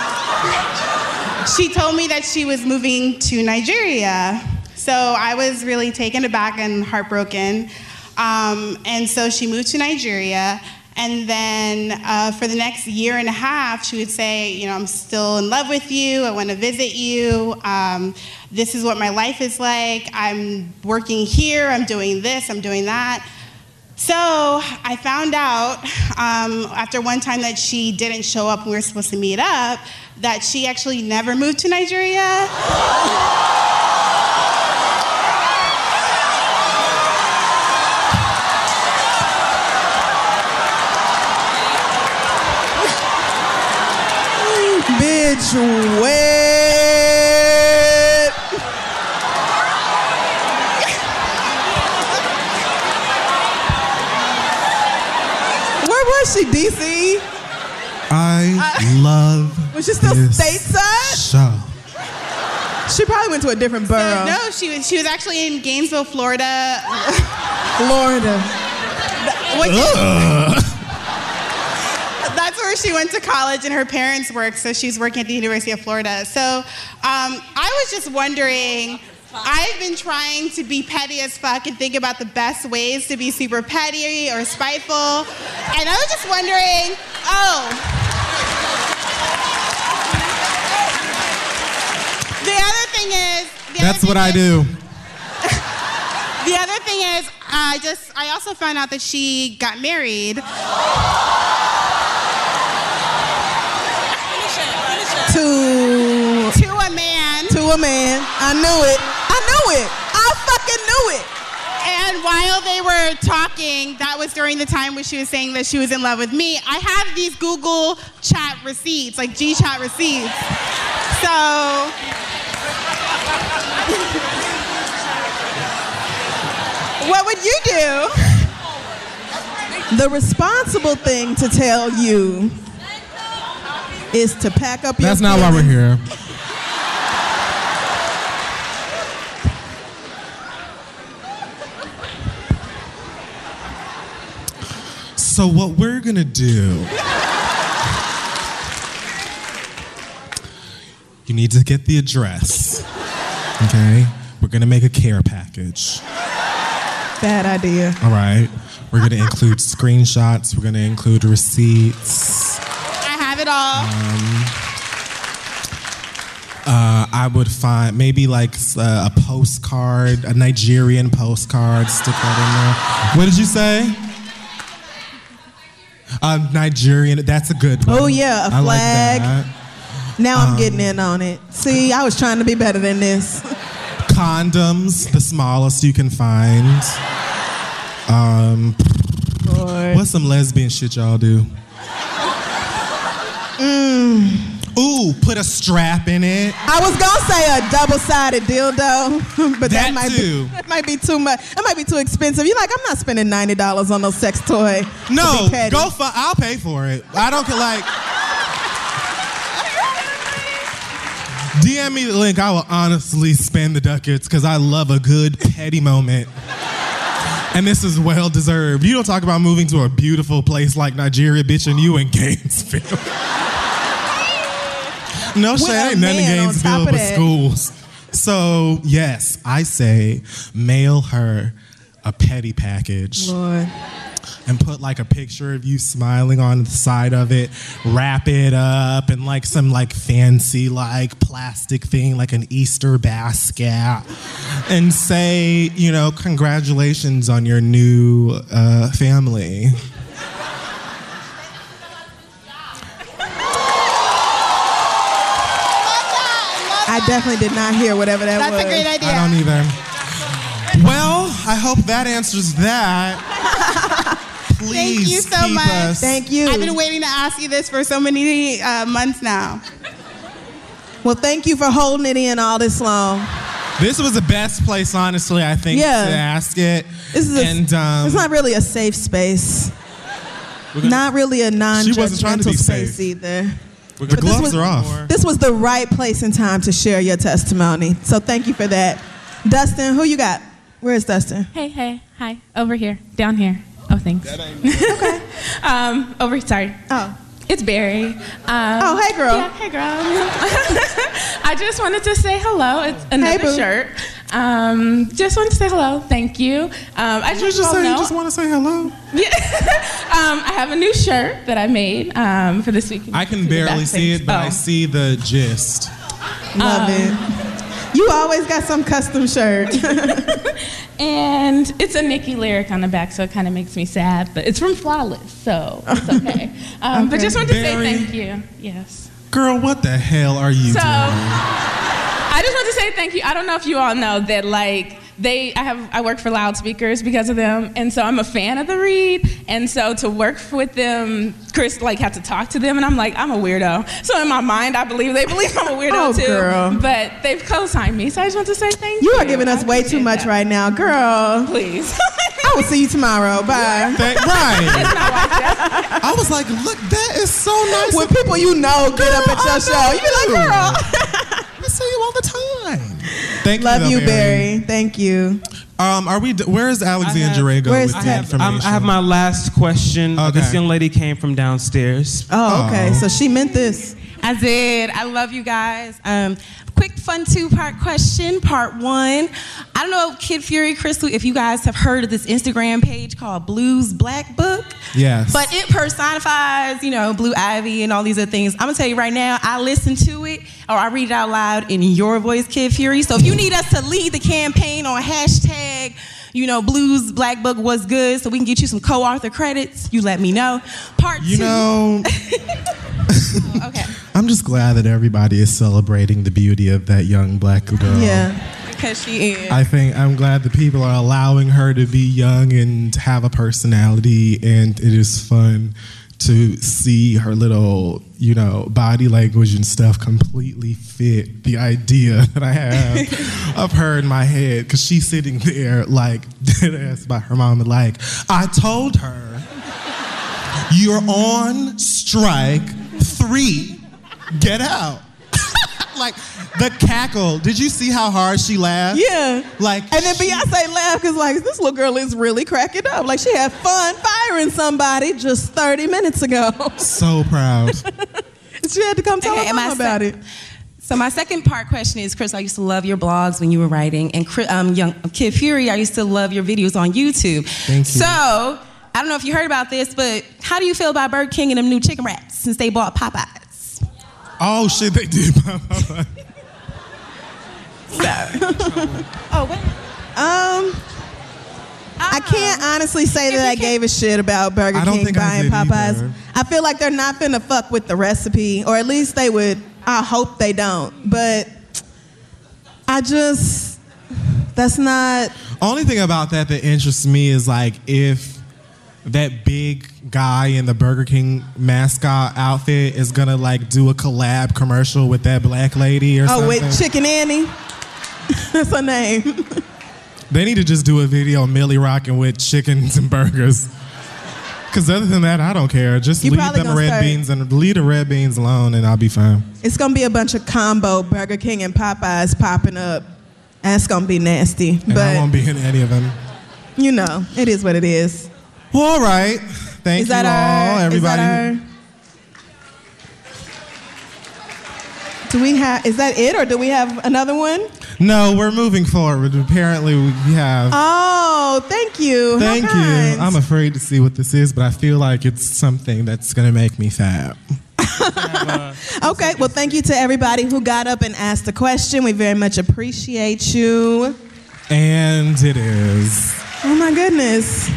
she told me that she was moving to Nigeria. So I was really taken aback and heartbroken. Um, and so she moved to Nigeria. And then uh, for the next year and a half, she would say, You know, I'm still in love with you. I want to visit you. Um, this is what my life is like. I'm working here. I'm doing this. I'm doing that. So I found out um, after one time that she didn't show up when we were supposed to meet up that she actually never moved to Nigeria. Bitch, wet. Where was she, DC? I love Was she still this stateside? show. She probably went to a different borough. No, she was she was actually in Gainesville, Florida. Florida. That's where she went to college and her parents work, so she's working at the University of Florida. So um, I was just wondering. I've been trying to be petty as fuck and think about the best ways to be super petty or spiteful. And I was just wondering, oh. The other thing is, That's what I do. the other thing is, I just I also found out that she got married. To to a man. To a man. I knew it. I knew it. I fucking knew it. And while they were talking, that was during the time when she was saying that she was in love with me. I have these Google chat receipts, like G chat receipts. So what would you do? The responsible thing to tell you is to pack up your That's not why we're here. So what we're gonna do? You need to get the address. Okay? We're gonna make a care package. Bad idea. All right. We're gonna include screenshots. We're gonna include receipts. I it all. Uh, I would find maybe like uh, a postcard, a Nigerian postcard. Stick that in there. What did you say? A Nigerian. That's a good one. Oh, yeah, a I like flag. that. Now I'm Um, getting in on it. See, I was trying to be better than this. Condoms, the smallest you can find. Um, what's some lesbian shit y'all do? Mm. Ooh, put a strap in it. I was gonna say a double-sided dildo, but that, That might too. be that might be too much. That might be too expensive. You're like, I'm not spending ninety dollars on no sex toy. No, petty. go for. I'll pay for it. I don't care. Like, DM me the link. I will honestly spend the ducats because I love a good petty moment. And this is well deserved. You don't talk about moving to a beautiful place like Nigeria, bitch, and you in Gainesville. no shit, ain't nothing in Gainesville but that. schools. So yes, I say mail her a petty package. Lord. And put like a picture of you smiling on the side of it, wrap it up in like some like fancy like plastic thing, like an Easter basket, and say, you know, congratulations on your new uh, family. I definitely did not hear whatever that That's was. That's a great idea. I don't either. Well, I hope that answers that. Please Thank you so keep much. us. Thank you. I've been waiting to ask you this for so many uh, months now. Well, thank you for holding it in all this long. This was the best place, honestly. I think Yeah. to ask it. This is a, and um, it's not really a safe space. gonna- Not really a She wasn't trying to non-judgmental be space safe. either. the But this gloves was- are off. This was the right place and time to share your testimony. So thank you for that. Dustin, who you got? Where is Dustin? Hey, hey, hi. Over here, down here. Oh, thanks. okay. Um, over, sorry. Oh. It's Barry. Um, Oh, hey, girl. Yeah, hey, girl. I just wanted to say hello. It's another boo. shirt. Um, just wanted to say hello. Thank you. Um, I You just, just well, say you know- just want to say hello. Yeah. um, I have a new shirt that I made um, for this week. I can barely see it, but I Oh. see the gist. Love Um, it. You always got some custom shirt. And it's a Nicki lyric on the back, so it kind of makes me sad, but it's from Flawless, so it's okay. Um, But just wanted to say thank you. Yes. Girl, what the hell are you doing? So, doing? I just want to say thank you. I don't know if you all know that, like, they, I have, I work for Loud Speakers because of them, and so I'm a fan of the Read, and so to work with them, Chris, like, had to talk to them, and I'm like, I'm a weirdo. So in my mind, I believe they believe I'm a weirdo Oh, too, girl. but they've co-signed me, so I just want to say thank you. You are giving us I way too much that. right now, girl. Please. I will see you tomorrow. Bye. That- right. I was like, look, that is so nice. When people you know get up at your show, you be like, know. girl. I see you all the time. Thank Love you, you, Barry. Thank you. Um, are we? d- Where is Alexandra Rego Where's with I the have, information? I'm- have my last question. Uh, This young lady came from downstairs. Oh, okay. So she meant this. I did. I love you guys. Um, quick, fun two part question. Part one. I don't know, Kid Fury, Crissle, if you guys have heard of this Instagram page called Blues Black Book. Yes. But it personifies, you know, Blue Ivy and all these other things. I'm gonna tell you right now, I listen to it or I read it out loud in your voice, Kid Fury. So if you need us to lead the campaign on hashtag, you know, Blues Black Book was good, so we can get you some co-author credits, you let me know. Part You two. know, okay. I'm just glad that everybody is celebrating the beauty of that young black girl. Yeah. Because she is. I think I'm glad that people are allowing her to be young and have a personality, and it is fun to see her little, you know, body language and stuff completely fit the idea that I have of her in my head. Because she's sitting there like dead ass by her mom, and like I told her, you're on strike three. Get out. like the cackle. Did you see how hard she laughed? Yeah. Like And then Beyonce laughed because like this little girl is really cracking up. Like she had fun firing somebody just 30 minutes ago. so proud. she had to come tell Okay, her mom about sec- it. So my second part question is, Chris, I used to love your blogs when you were writing, and Chri- um, young Kid Fury, I used to love your videos on YouTube. Thank you. So I don't know if you heard about this, but how do you feel about Burger King and them new chicken wraps since they bought Popeyes? Oh shit, they did. Oh, wait. Um, I can't honestly say that I gave a shit about Burger I don't King think I buying did Popeyes. either. I feel like they're not finna fuck with the recipe, or at least they would. I hope they don't. But I just, that's not. Only thing about that that interests me is like if that big guy in the Burger King mascot outfit is gonna like do a collab commercial with that black lady or oh, something. Oh, something. with Chicken Annie. that's her name. They need to just do a video Millie rocking with chickens and burgers. Cause other than that, I don't care. Just You leave them red start- beans and leave the red beans alone, and I'll be fine. It's gonna be a bunch of combo Burger King and Popeyes popping up. That's gonna be nasty. And I won't be in any of them. you know, it is what it is. Well, all right. Thank is you that all, our, everybody. Is that our, do we have? Is that it, or do we have another one? No, we're moving forward. Apparently, we have. Oh, thank you. Thank you. I'm afraid to see what this is, but I feel like it's something that's gonna make me fat. Okay, well, thank you to everybody who got up and asked the question. We very much appreciate you. And it is. Oh my goodness.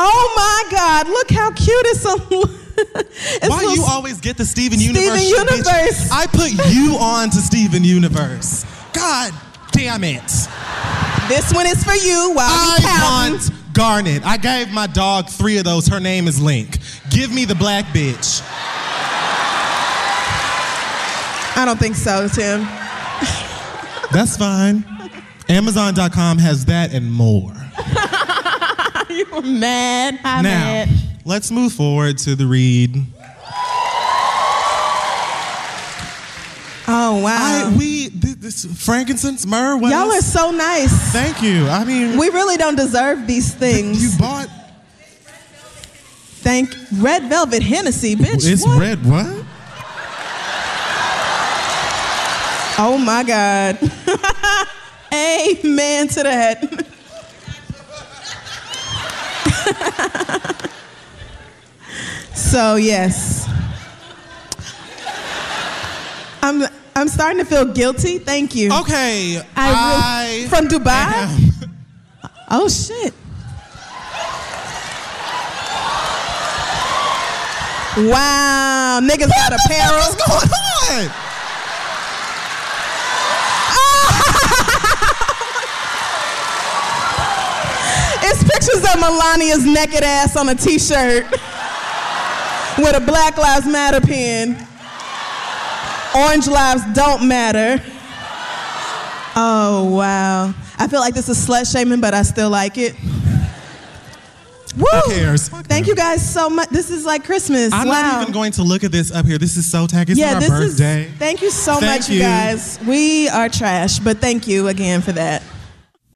Oh my God, look how cute it's a it's Why you always get the Steven Steven Universe? bitch? Universe. I put you on to Steven Universe. God damn it. This one is for you while I want Garnet. I gave my dog three of those. Her name is Link. Give me the black bitch. I don't think so, Tim. That's fine. Amazon.com has that and more. you were mad. I'm now, mad. let's move forward to the read. Oh wow. I, we th- this frankincense myrrh. What Y'all are so nice. Thank you. I mean, We really don't deserve these things. you bought. Thank Red Velvet Hennessy, bitch. It's what? red. What? Oh my God. Amen to that. so yes. I'm I'm starting to feel guilty. Thank you. Okay. I, I from Dubai? Oh shit. Wow, niggas got apparel. What's going on? It's pictures of Melania's naked ass on a t-shirt with a Black Lives Matter pin. Orange lives don't matter. Oh wow. I feel like this is slut shaming, but I still like it. Woo! Who cares? Fuck Thank you guys so much. This is like Christmas. I'm wow. not even going to look at this up here. This is so tacky. It's yeah, not this birthday. is. Thank you so Thank much, you you. guys. We are trash, but thank you again for that.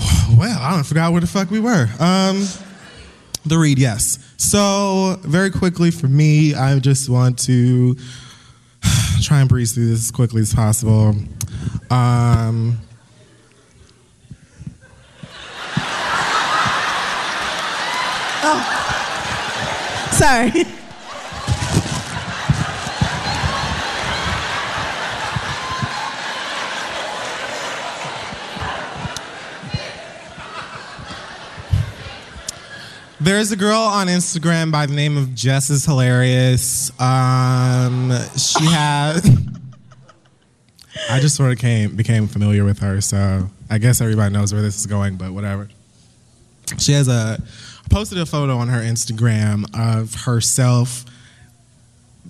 Well, I don't forgot where the fuck we were. Um, the read, yes. So very quickly for me, I just want to try and breeze through this as quickly as possible. Um, Oh, sorry. There's a girl on Instagram by the name of Jess is hilarious. Um, she has. I just sort of came became familiar with her, so I guess everybody knows where this is going. But whatever. She has a posted a photo on her Instagram of herself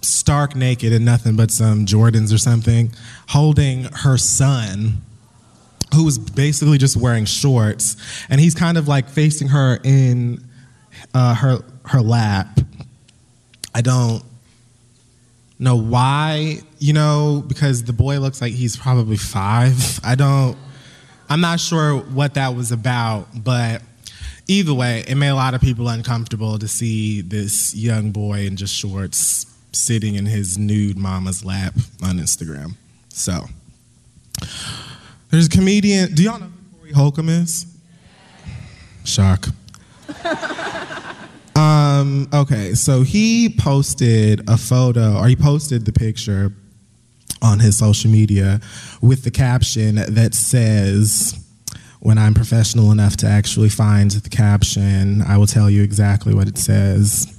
stark naked in nothing but some Jordans or something, holding her son who was basically just wearing shorts, and he's kind of like facing her in uh, her her lap. I don't know why, you know, because the boy looks like he's probably five. I don't. I'm not sure what that was about, but either way, it made a lot of people uncomfortable to see this young boy in just shorts sitting in his nude mama's lap on Instagram. So, there's a comedian. Do y'all know who Corey Holcomb is? Shock. Um, okay, so he posted a photo, or he posted the picture on his social media with the caption that says, When I'm professional enough to actually find the caption, I will tell you exactly what it says.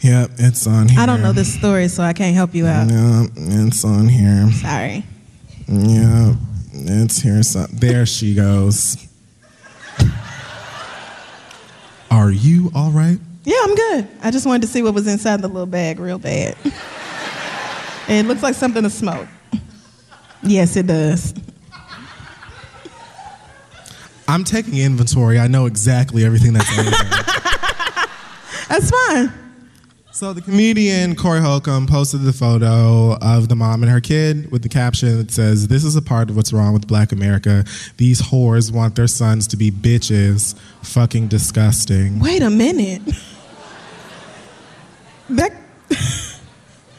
Yep, it's on here. I don't know this story, so I can't help you out. Yep, it's on here. Sorry. Yep, it's here. So, there she goes. Are you all right? Yeah, I'm good. I just wanted to see what was inside the little bag real bad. it looks like something to smoke. Yes, it does. I'm taking inventory. I know exactly everything that's in there. That's fine. So the comedian Corey Holcomb posted the photo of the mom and her kid with the caption that says, "This is a part of what's wrong with Black America. These whores want their sons to be bitches. Fucking disgusting." Wait a minute. That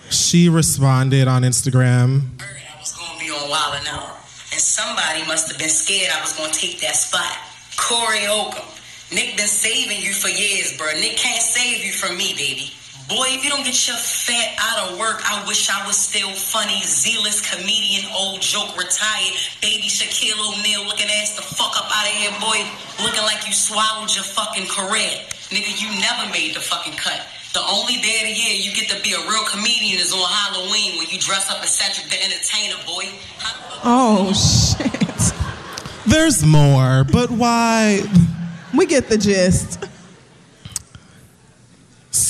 She responded on Instagram. I was gonna be on Wild and Out. And somebody must have been scared I was gonna take that spot. Corey Holcomb. Nick been saving you for years, bro. Nick can't save you from me, baby. Boy, if you don't get your fat out of work, I wish I was still funny, zealous comedian, old joke retired, baby Shaquille O'Neal looking ass the fuck up out of here, boy. Looking like you swallowed your fucking career. Nigga, you never made the fucking cut. The only day of the year you get to be a real comedian is on Halloween when you dress up as Cedric the Entertainer, boy. Oh shit. There's more, but why? We get the gist.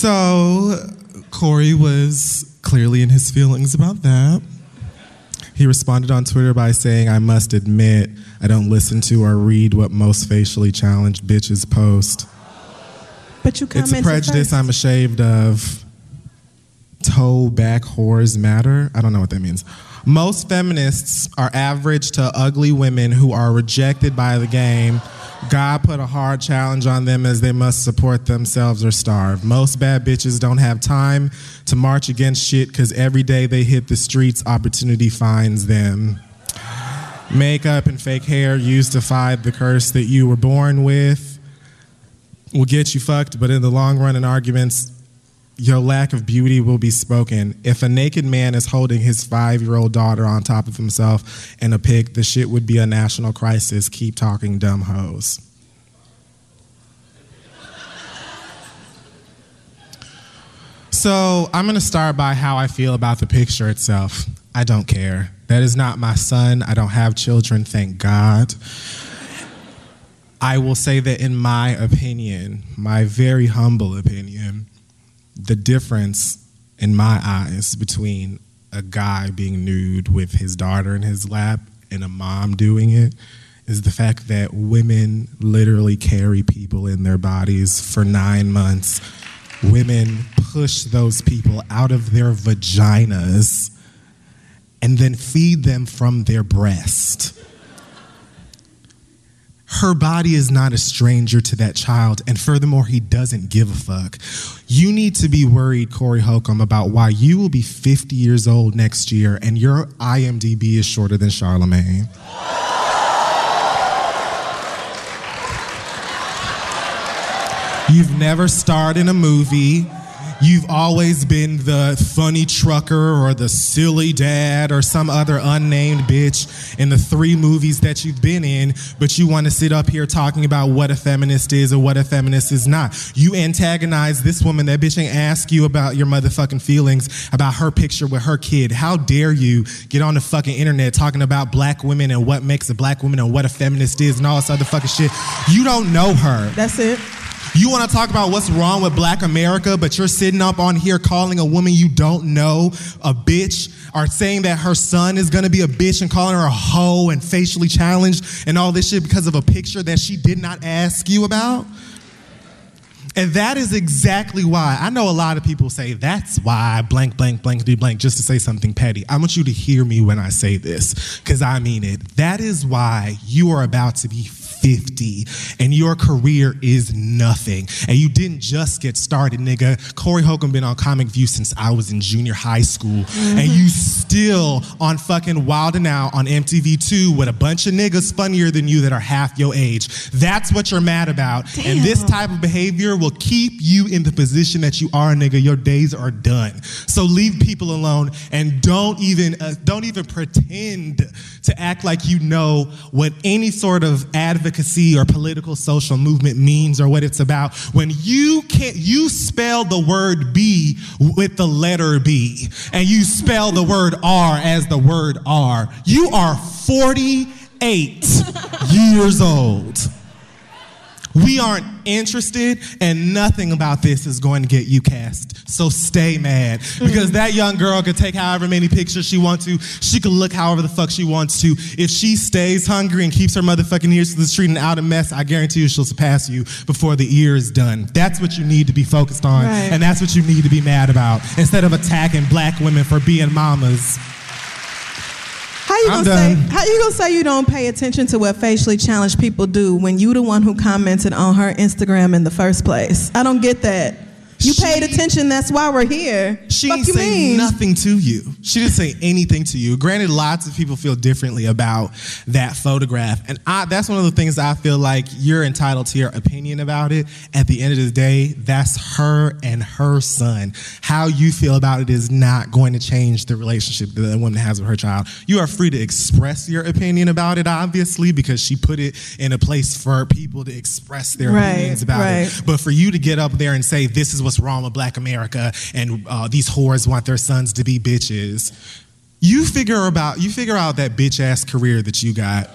So Corey was clearly in his feelings about that. He responded on Twitter by saying, I must admit, I don't listen to or read what most facially challenged bitches post. But you It's a prejudice first. I'm ashamed of. Toe back whores matter. I don't know what that means. Most feminists are average to ugly women who are rejected by the game. God put a hard challenge on them as they must support themselves or starve. Most bad bitches don't have time to march against shit because every day they hit the streets, opportunity finds them. Makeup and fake hair used to fight the curse that you were born with will get you fucked, but in the long run, in arguments, your lack of beauty will be spoken. If a naked man is holding his five year old daughter on top of himself in a pic, the shit would be a national crisis. Keep talking, dumb hoes. So I'm going to start by how I feel about the picture itself. I don't care. That is not my son. I don't have children, thank God. I will say that, in my opinion, my very humble opinion, the difference in my eyes between a guy being nude with his daughter in his lap and a mom doing it is the fact that women literally carry people in their bodies for nine months. Women push those people out of their vaginas and then feed them from their breast. Her body is not a stranger to that child, and furthermore, he doesn't give a fuck. You need to be worried, Corey Holcomb, about why you will be 50 years old next year and your IMDb is shorter than Charlamagne. You've never starred in a movie. You've always been the funny trucker or the silly dad or some other unnamed bitch in the three movies that you've been in, but you want to sit up here talking about what a feminist is or what a feminist is not. You antagonize this woman, that bitch ain't ask you about your motherfucking feelings about her picture with her kid. How dare you get on the fucking internet talking about black women and what makes a black woman and what a feminist is and all this other fucking shit. You don't know her. That's it. You want to talk about what's wrong with black America, but you're sitting up on here calling a woman you don't know a bitch or saying that her son is going to be a bitch and calling her a hoe and facially challenged and all this shit because of a picture that she did not ask you about? And that is exactly why I know a lot of people say that's why blank, blank, blank, do blank, just to say something petty. I want you to hear me when I say this, because I mean it. That is why you are about to be 50 and your career is nothing. And you didn't just get started, nigga. Corey Holcomb been on Comic View since I was in junior high school. And you still on fucking Wild and Out on MTV2 with a bunch of niggas funnier than you that are half your age. That's what you're mad about. And this type of behavior will keep you in the position that you are, nigga. Your days are done. So leave people alone and don't even uh, don't even pretend to act like you know what any sort of advocacy or political social movement means or what it's about when you can't you spell the word B with the letter B and you spell the word R as the word R. You are 48 years old. We aren't interested, and nothing about this is going to get you cast. So stay mad. Because that young girl could take however many pictures she wants to. She could look however the fuck she wants to. If she stays hungry and keeps her motherfucking ears to the street and out of mess, I guarantee you she'll surpass you before the year is done. That's what you need to be focused on, Right. and that's what you need to be mad about. Instead of attacking black women for being mamas. How you I'm gonna say? How you gonna say you don't pay attention to what facially challenged people do when you the one who commented on her Instagram in the first place? I don't get that. You paid attention. That's why we're here. She Fuck didn't say mean? nothing to you. She didn't say anything to you. Granted, lots of people feel differently about that photograph. And I, that's one of the things I feel like you're entitled to your opinion about it. At the end of the day, that's her and her son. How you feel about it is not going to change the relationship that the woman has with her child. You are free to express your opinion about it, obviously, because she put it in a place for people to express their Right, opinions about right. it. But for you to get up there and say this is what's wrong with Black America and uh, these whores want their sons to be bitches, you figure about you figure out that bitch ass career that you got.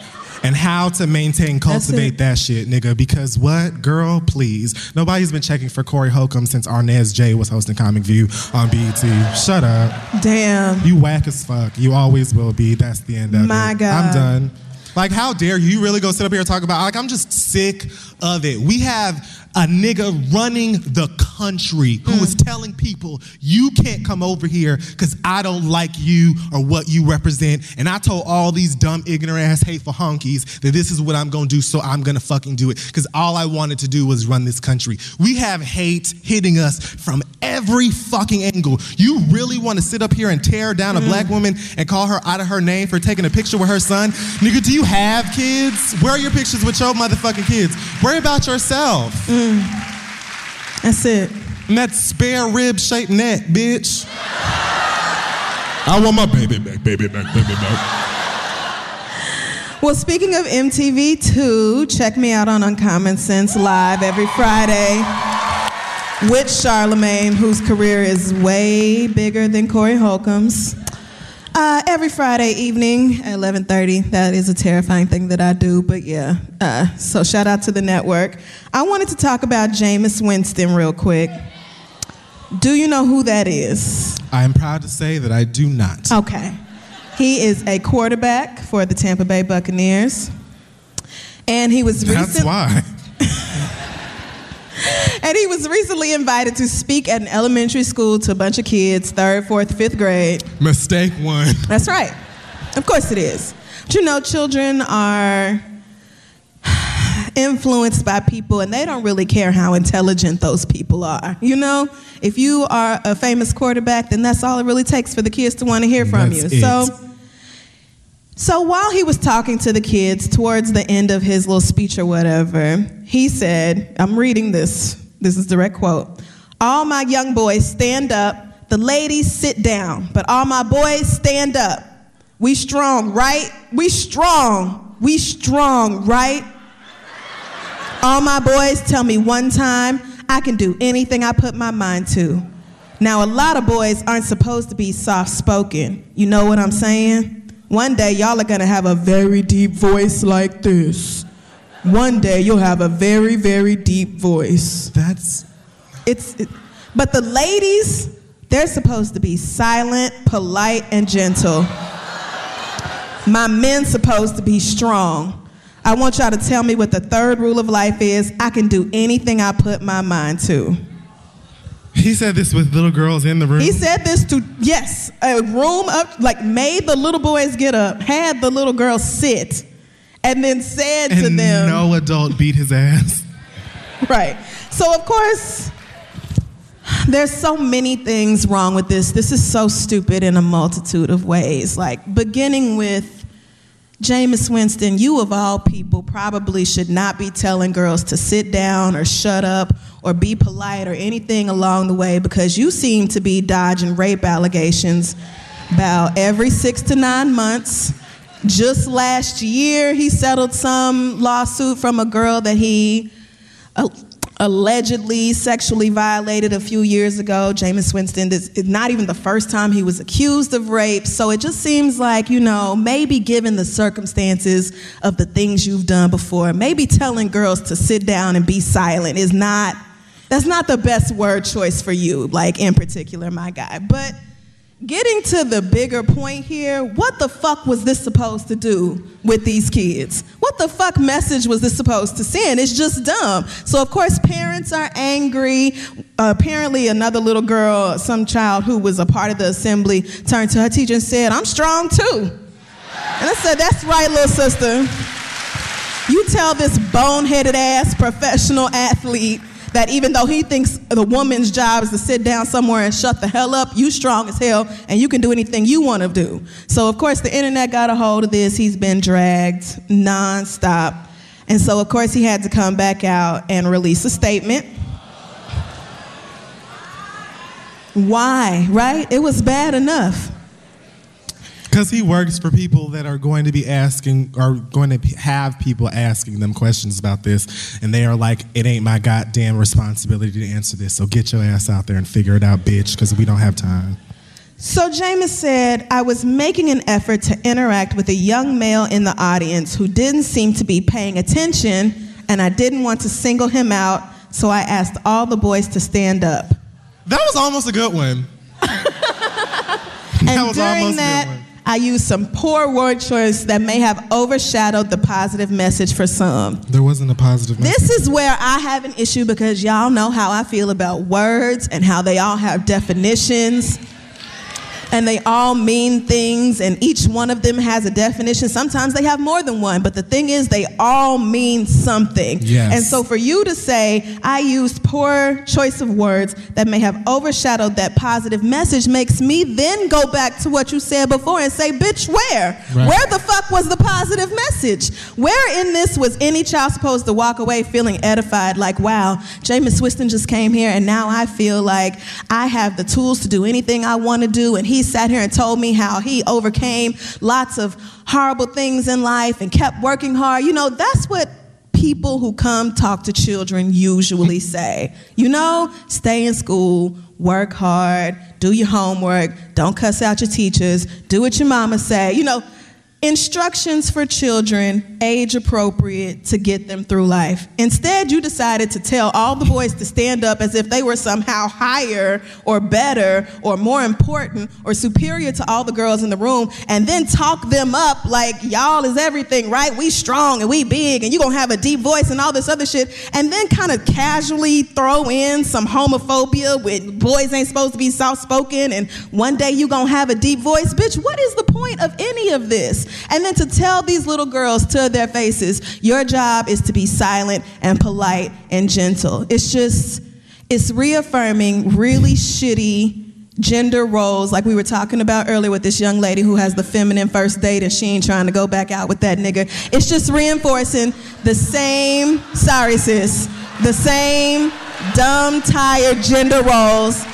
And how to maintain, cultivate that shit, nigga. Because what, girl, please. Nobody's been checking for Corey Holcomb since Arnez J was hosting Comic View on BET. Shut up. Damn. You whack as fuck. You always will be. That's the end of My it. God. I'm done. Like, how dare you? You really go sit up here and talk about, like, I'm just sick of it. We have a nigga running the country who is hmm. telling people, you can't come over here because I don't like you or what you represent. And I told all these dumb, ignorant ass, hateful honkies that this is what I'm gonna do, so I'm gonna fucking do it. Because all I wanted to do was run this country. We have hate hitting us from every fucking angle. You really wanna sit up here and tear down a black hmm. woman and call her out of her name for taking a picture with her son? Nigga, do you have kids? Where are your pictures with your motherfucking kids? Worry about yourself. Mm. That's it. And that spare rib shaped neck, bitch. I want my baby back, baby back, baby back. Well, speaking of MTV2, check me out on Uncommon Sense Live every Friday with Charlamagne, whose career is way bigger than Corey Holcomb's. Uh, every Friday evening at 11:30. That is a terrifying thing that I do, but yeah. Uh, so shout out to the network. I wanted to talk about Jameis Winston real quick. Do you know who that is? I am proud to say that I do not. Okay. He is a quarterback for the Tampa Bay Buccaneers. And he was That's recent- why. and he was recently invited to speak at an elementary school to a bunch of kids, third, fourth, fifth grade. Mistake one. That's right. Of course it is. But you know, children are influenced by people and they don't really care how intelligent those people are. You know, if you are a famous quarterback, then that's all it really takes for the kids to want to hear from That's you. it. So so while he was talking to the kids towards the end of his little speech or whatever, he said, I'm reading this. This is direct quote. All my young boys stand up. The ladies sit down. But all my boys stand up. We strong, right? We strong. We strong, right? All my boys tell me one time I can do anything I put my mind to. Now, a lot of boys aren't supposed to be soft spoken. You know what I'm saying? One day, y'all are gonna have a very deep voice like this. One day, you'll have a very, very deep voice. That's. It's. It, but the ladies, they're supposed to be silent, polite, and gentle. My men's supposed to be strong. I want y'all to tell me what the third rule of life is. I can do anything I put my mind to. He said this with little girls in the room. He said this to, yes, a room up, like made the little boys get up, had the little girls sit and then said to them, no adult beat his ass. right. So of course, there's so many things wrong with this. This is so stupid in a multitude of ways. Like beginning with Jameis Winston, you of all people probably should not be telling girls to sit down or shut up or be polite or anything along the way because you seem to be dodging rape allegations about every six to nine months. Just last year, he settled some lawsuit from a girl that he uh, allegedly sexually violated a few years ago. Jameis Winston, is not even the first time he was accused of rape. So it just seems like, you know, maybe given the circumstances of the things you've done before, maybe telling girls to sit down and be silent is not, that's not the best word choice for you, like in particular, my guy. But getting to the bigger point here, what the fuck was this supposed to do with these kids? What the fuck message was this supposed to send? It's just dumb. So, of course, parents are angry. Apparently, another little girl, some child who was a part of the assembly, turned to her teacher and said, I'm strong too. And I said, That's right, little sister. You tell this boneheaded ass professional athlete that even though he thinks the woman's job is to sit down somewhere and shut the hell up, you strong as hell and you can do anything you want to do. So of course the internet got a hold of this. He's been dragged nonstop. And so of course he had to come back out and release a statement. Why, right? It was bad enough. Because he works for people that are going to be asking, are going to have people asking them questions about this, and they are like, "It ain't my goddamn responsibility to answer this. So get your ass out there and figure it out, bitch, because we don't have time." So Jameis said, I was making an effort to interact with a young male in the audience who didn't seem to be paying attention, and I didn't want to single him out, so I asked all the boys to stand up. That was almost a good one. And was during almost a good that, I used some poor word choice that may have overshadowed the positive message for some. There wasn't a positive. message. This is where I have an issue because y'all know how I feel about words and how they all have definitions. And they all mean things, and each one of them has a definition. Sometimes they have more than one, but the thing is, they all mean something. Yes. And so, for you to say, I used poor choice of words that may have overshadowed that positive message makes me then go back to what you said before and say, bitch, where? Right. Where the fuck was the positive message? Where in this was any child supposed to walk away feeling edified, like, wow, Jameis Winston just came here and now I feel like I have the tools to do anything I want to do. And he sat here and told me how he overcame lots of horrible things in life and kept working hard. You know, that's what people who come talk to children usually say. You know, stay in school, work hard, do your homework, don't cuss out your teachers, do what your mama say. You know, instructions for children age appropriate to get them through life. Instead, you decided to tell all the boys to stand up as if they were somehow higher or better or more important or superior to all the girls in the room and then talk them up like y'all is everything, right? We strong and we big and you going to have a deep voice and all this other shit and then kind of casually throw in some homophobia with boys ain't supposed to be soft spoken and one day you going to have a deep voice. Bitch, what is the point of any of this? And then to tell these little girls to their faces, your job is to be silent and polite and gentle. It's just, it's reaffirming really shitty gender roles like we were talking about earlier with this young lady who has the feminine first date and she ain't trying to go back out with that nigga. It's just reinforcing the same, sorry sis, the same dumb, tired gender roles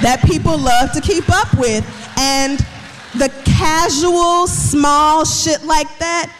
that people love to keep up with. And the casual, small shit like that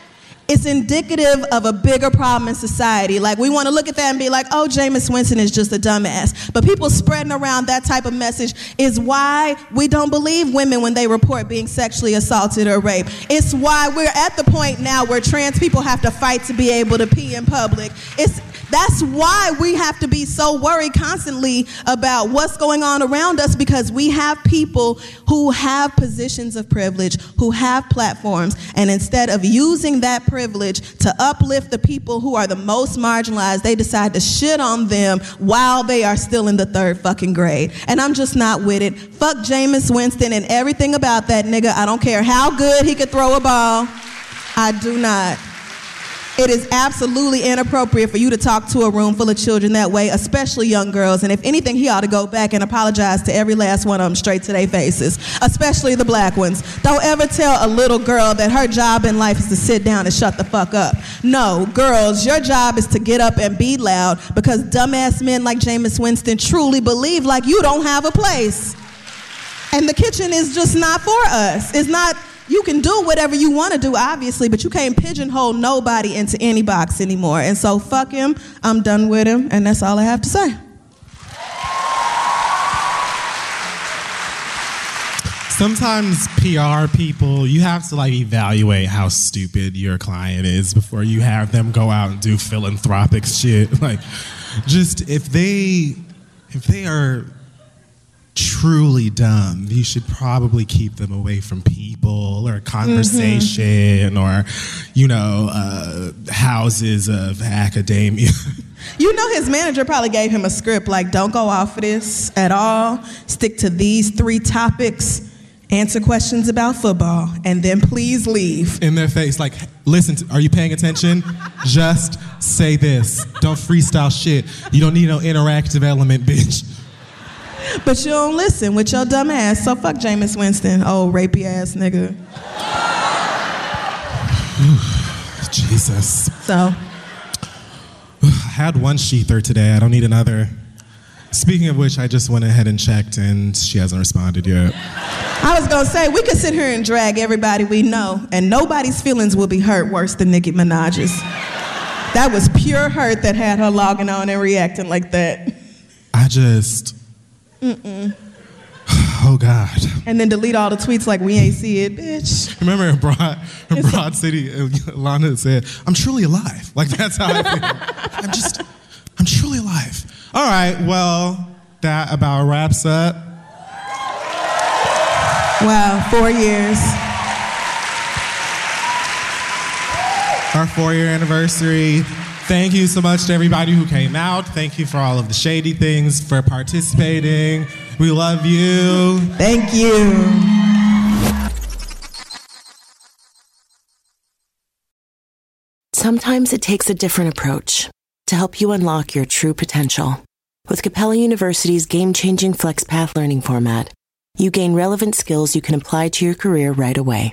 is indicative of a bigger problem in society. Like, we want to look at that and be like, oh, Jameis Winston is just a dumbass. But people spreading around that type of message is why we don't believe women when they report being sexually assaulted or raped. It's why we're at the point now where trans people have to fight to be able to pee in public. It's that's why we have to be so worried constantly about what's going on around us because we have people who have positions of privilege, who have platforms, and instead of using that privilege to uplift the people who are the most marginalized, they decide to shit on them while they are still in the third fucking grade. And I'm just not with it. Fuck Jameis Winston and everything about that nigga. I don't care how good he could throw a ball. I do not. It is absolutely inappropriate for you to talk to a room full of children that way, especially young girls. And if anything, he ought to go back and apologize to every last one of them straight to their faces, especially the black ones. Don't ever tell a little girl that her job in life is to sit down and shut the fuck up. No, girls, your job is to get up and be loud because dumbass men like Jameis Winston truly believe like you don't have a place. And the kitchen is just not for us. It's not you can do whatever you want to do, obviously, but you can't pigeonhole nobody into any box anymore. And so, fuck him. I'm done with him, and that's all I have to say. Sometimes PR people, you have to like evaluate how stupid your client is before you have them go out and do philanthropic shit. Like, just if they if they are truly dumb, you should probably keep them away from people or conversation or, you know, uh, houses of academia. You know, his manager probably gave him a script like, don't go off of this at all, stick to these three topics, answer questions about football, and then please leave. In their face, like, listen, to, are you paying attention? Just say this. Don't freestyle shit. You don't need no interactive element, bitch. But you don't listen with your dumb ass, so fuck Jameis Winston, old rapey ass nigga. Jesus. So, I had one sheather today. I don't need another. Speaking of which, I just went ahead and checked, and she hasn't responded yet. I was gonna say, we could sit here and drag everybody we know, and nobody's feelings will be hurt worse than Nicki Minaj's. That was pure hurt that had her logging on and reacting like that. I just, Mm-mm. oh God. And then delete all the tweets like we ain't see it, bitch. Remember in Broad, in Broad City, uh, Lana said, I'm truly alive. Like, that's how I feel. I'm just, I'm truly alive. All right, well, that about wraps up. Wow, four years. our four year anniversary. Thank you so much to everybody who came out. Thank you for all of the shady things, for participating. We love you. Thank you. Sometimes it takes a different approach to help you unlock your true potential. With Capella University's game changing FlexPath learning format, you gain relevant skills you can apply to your career right away.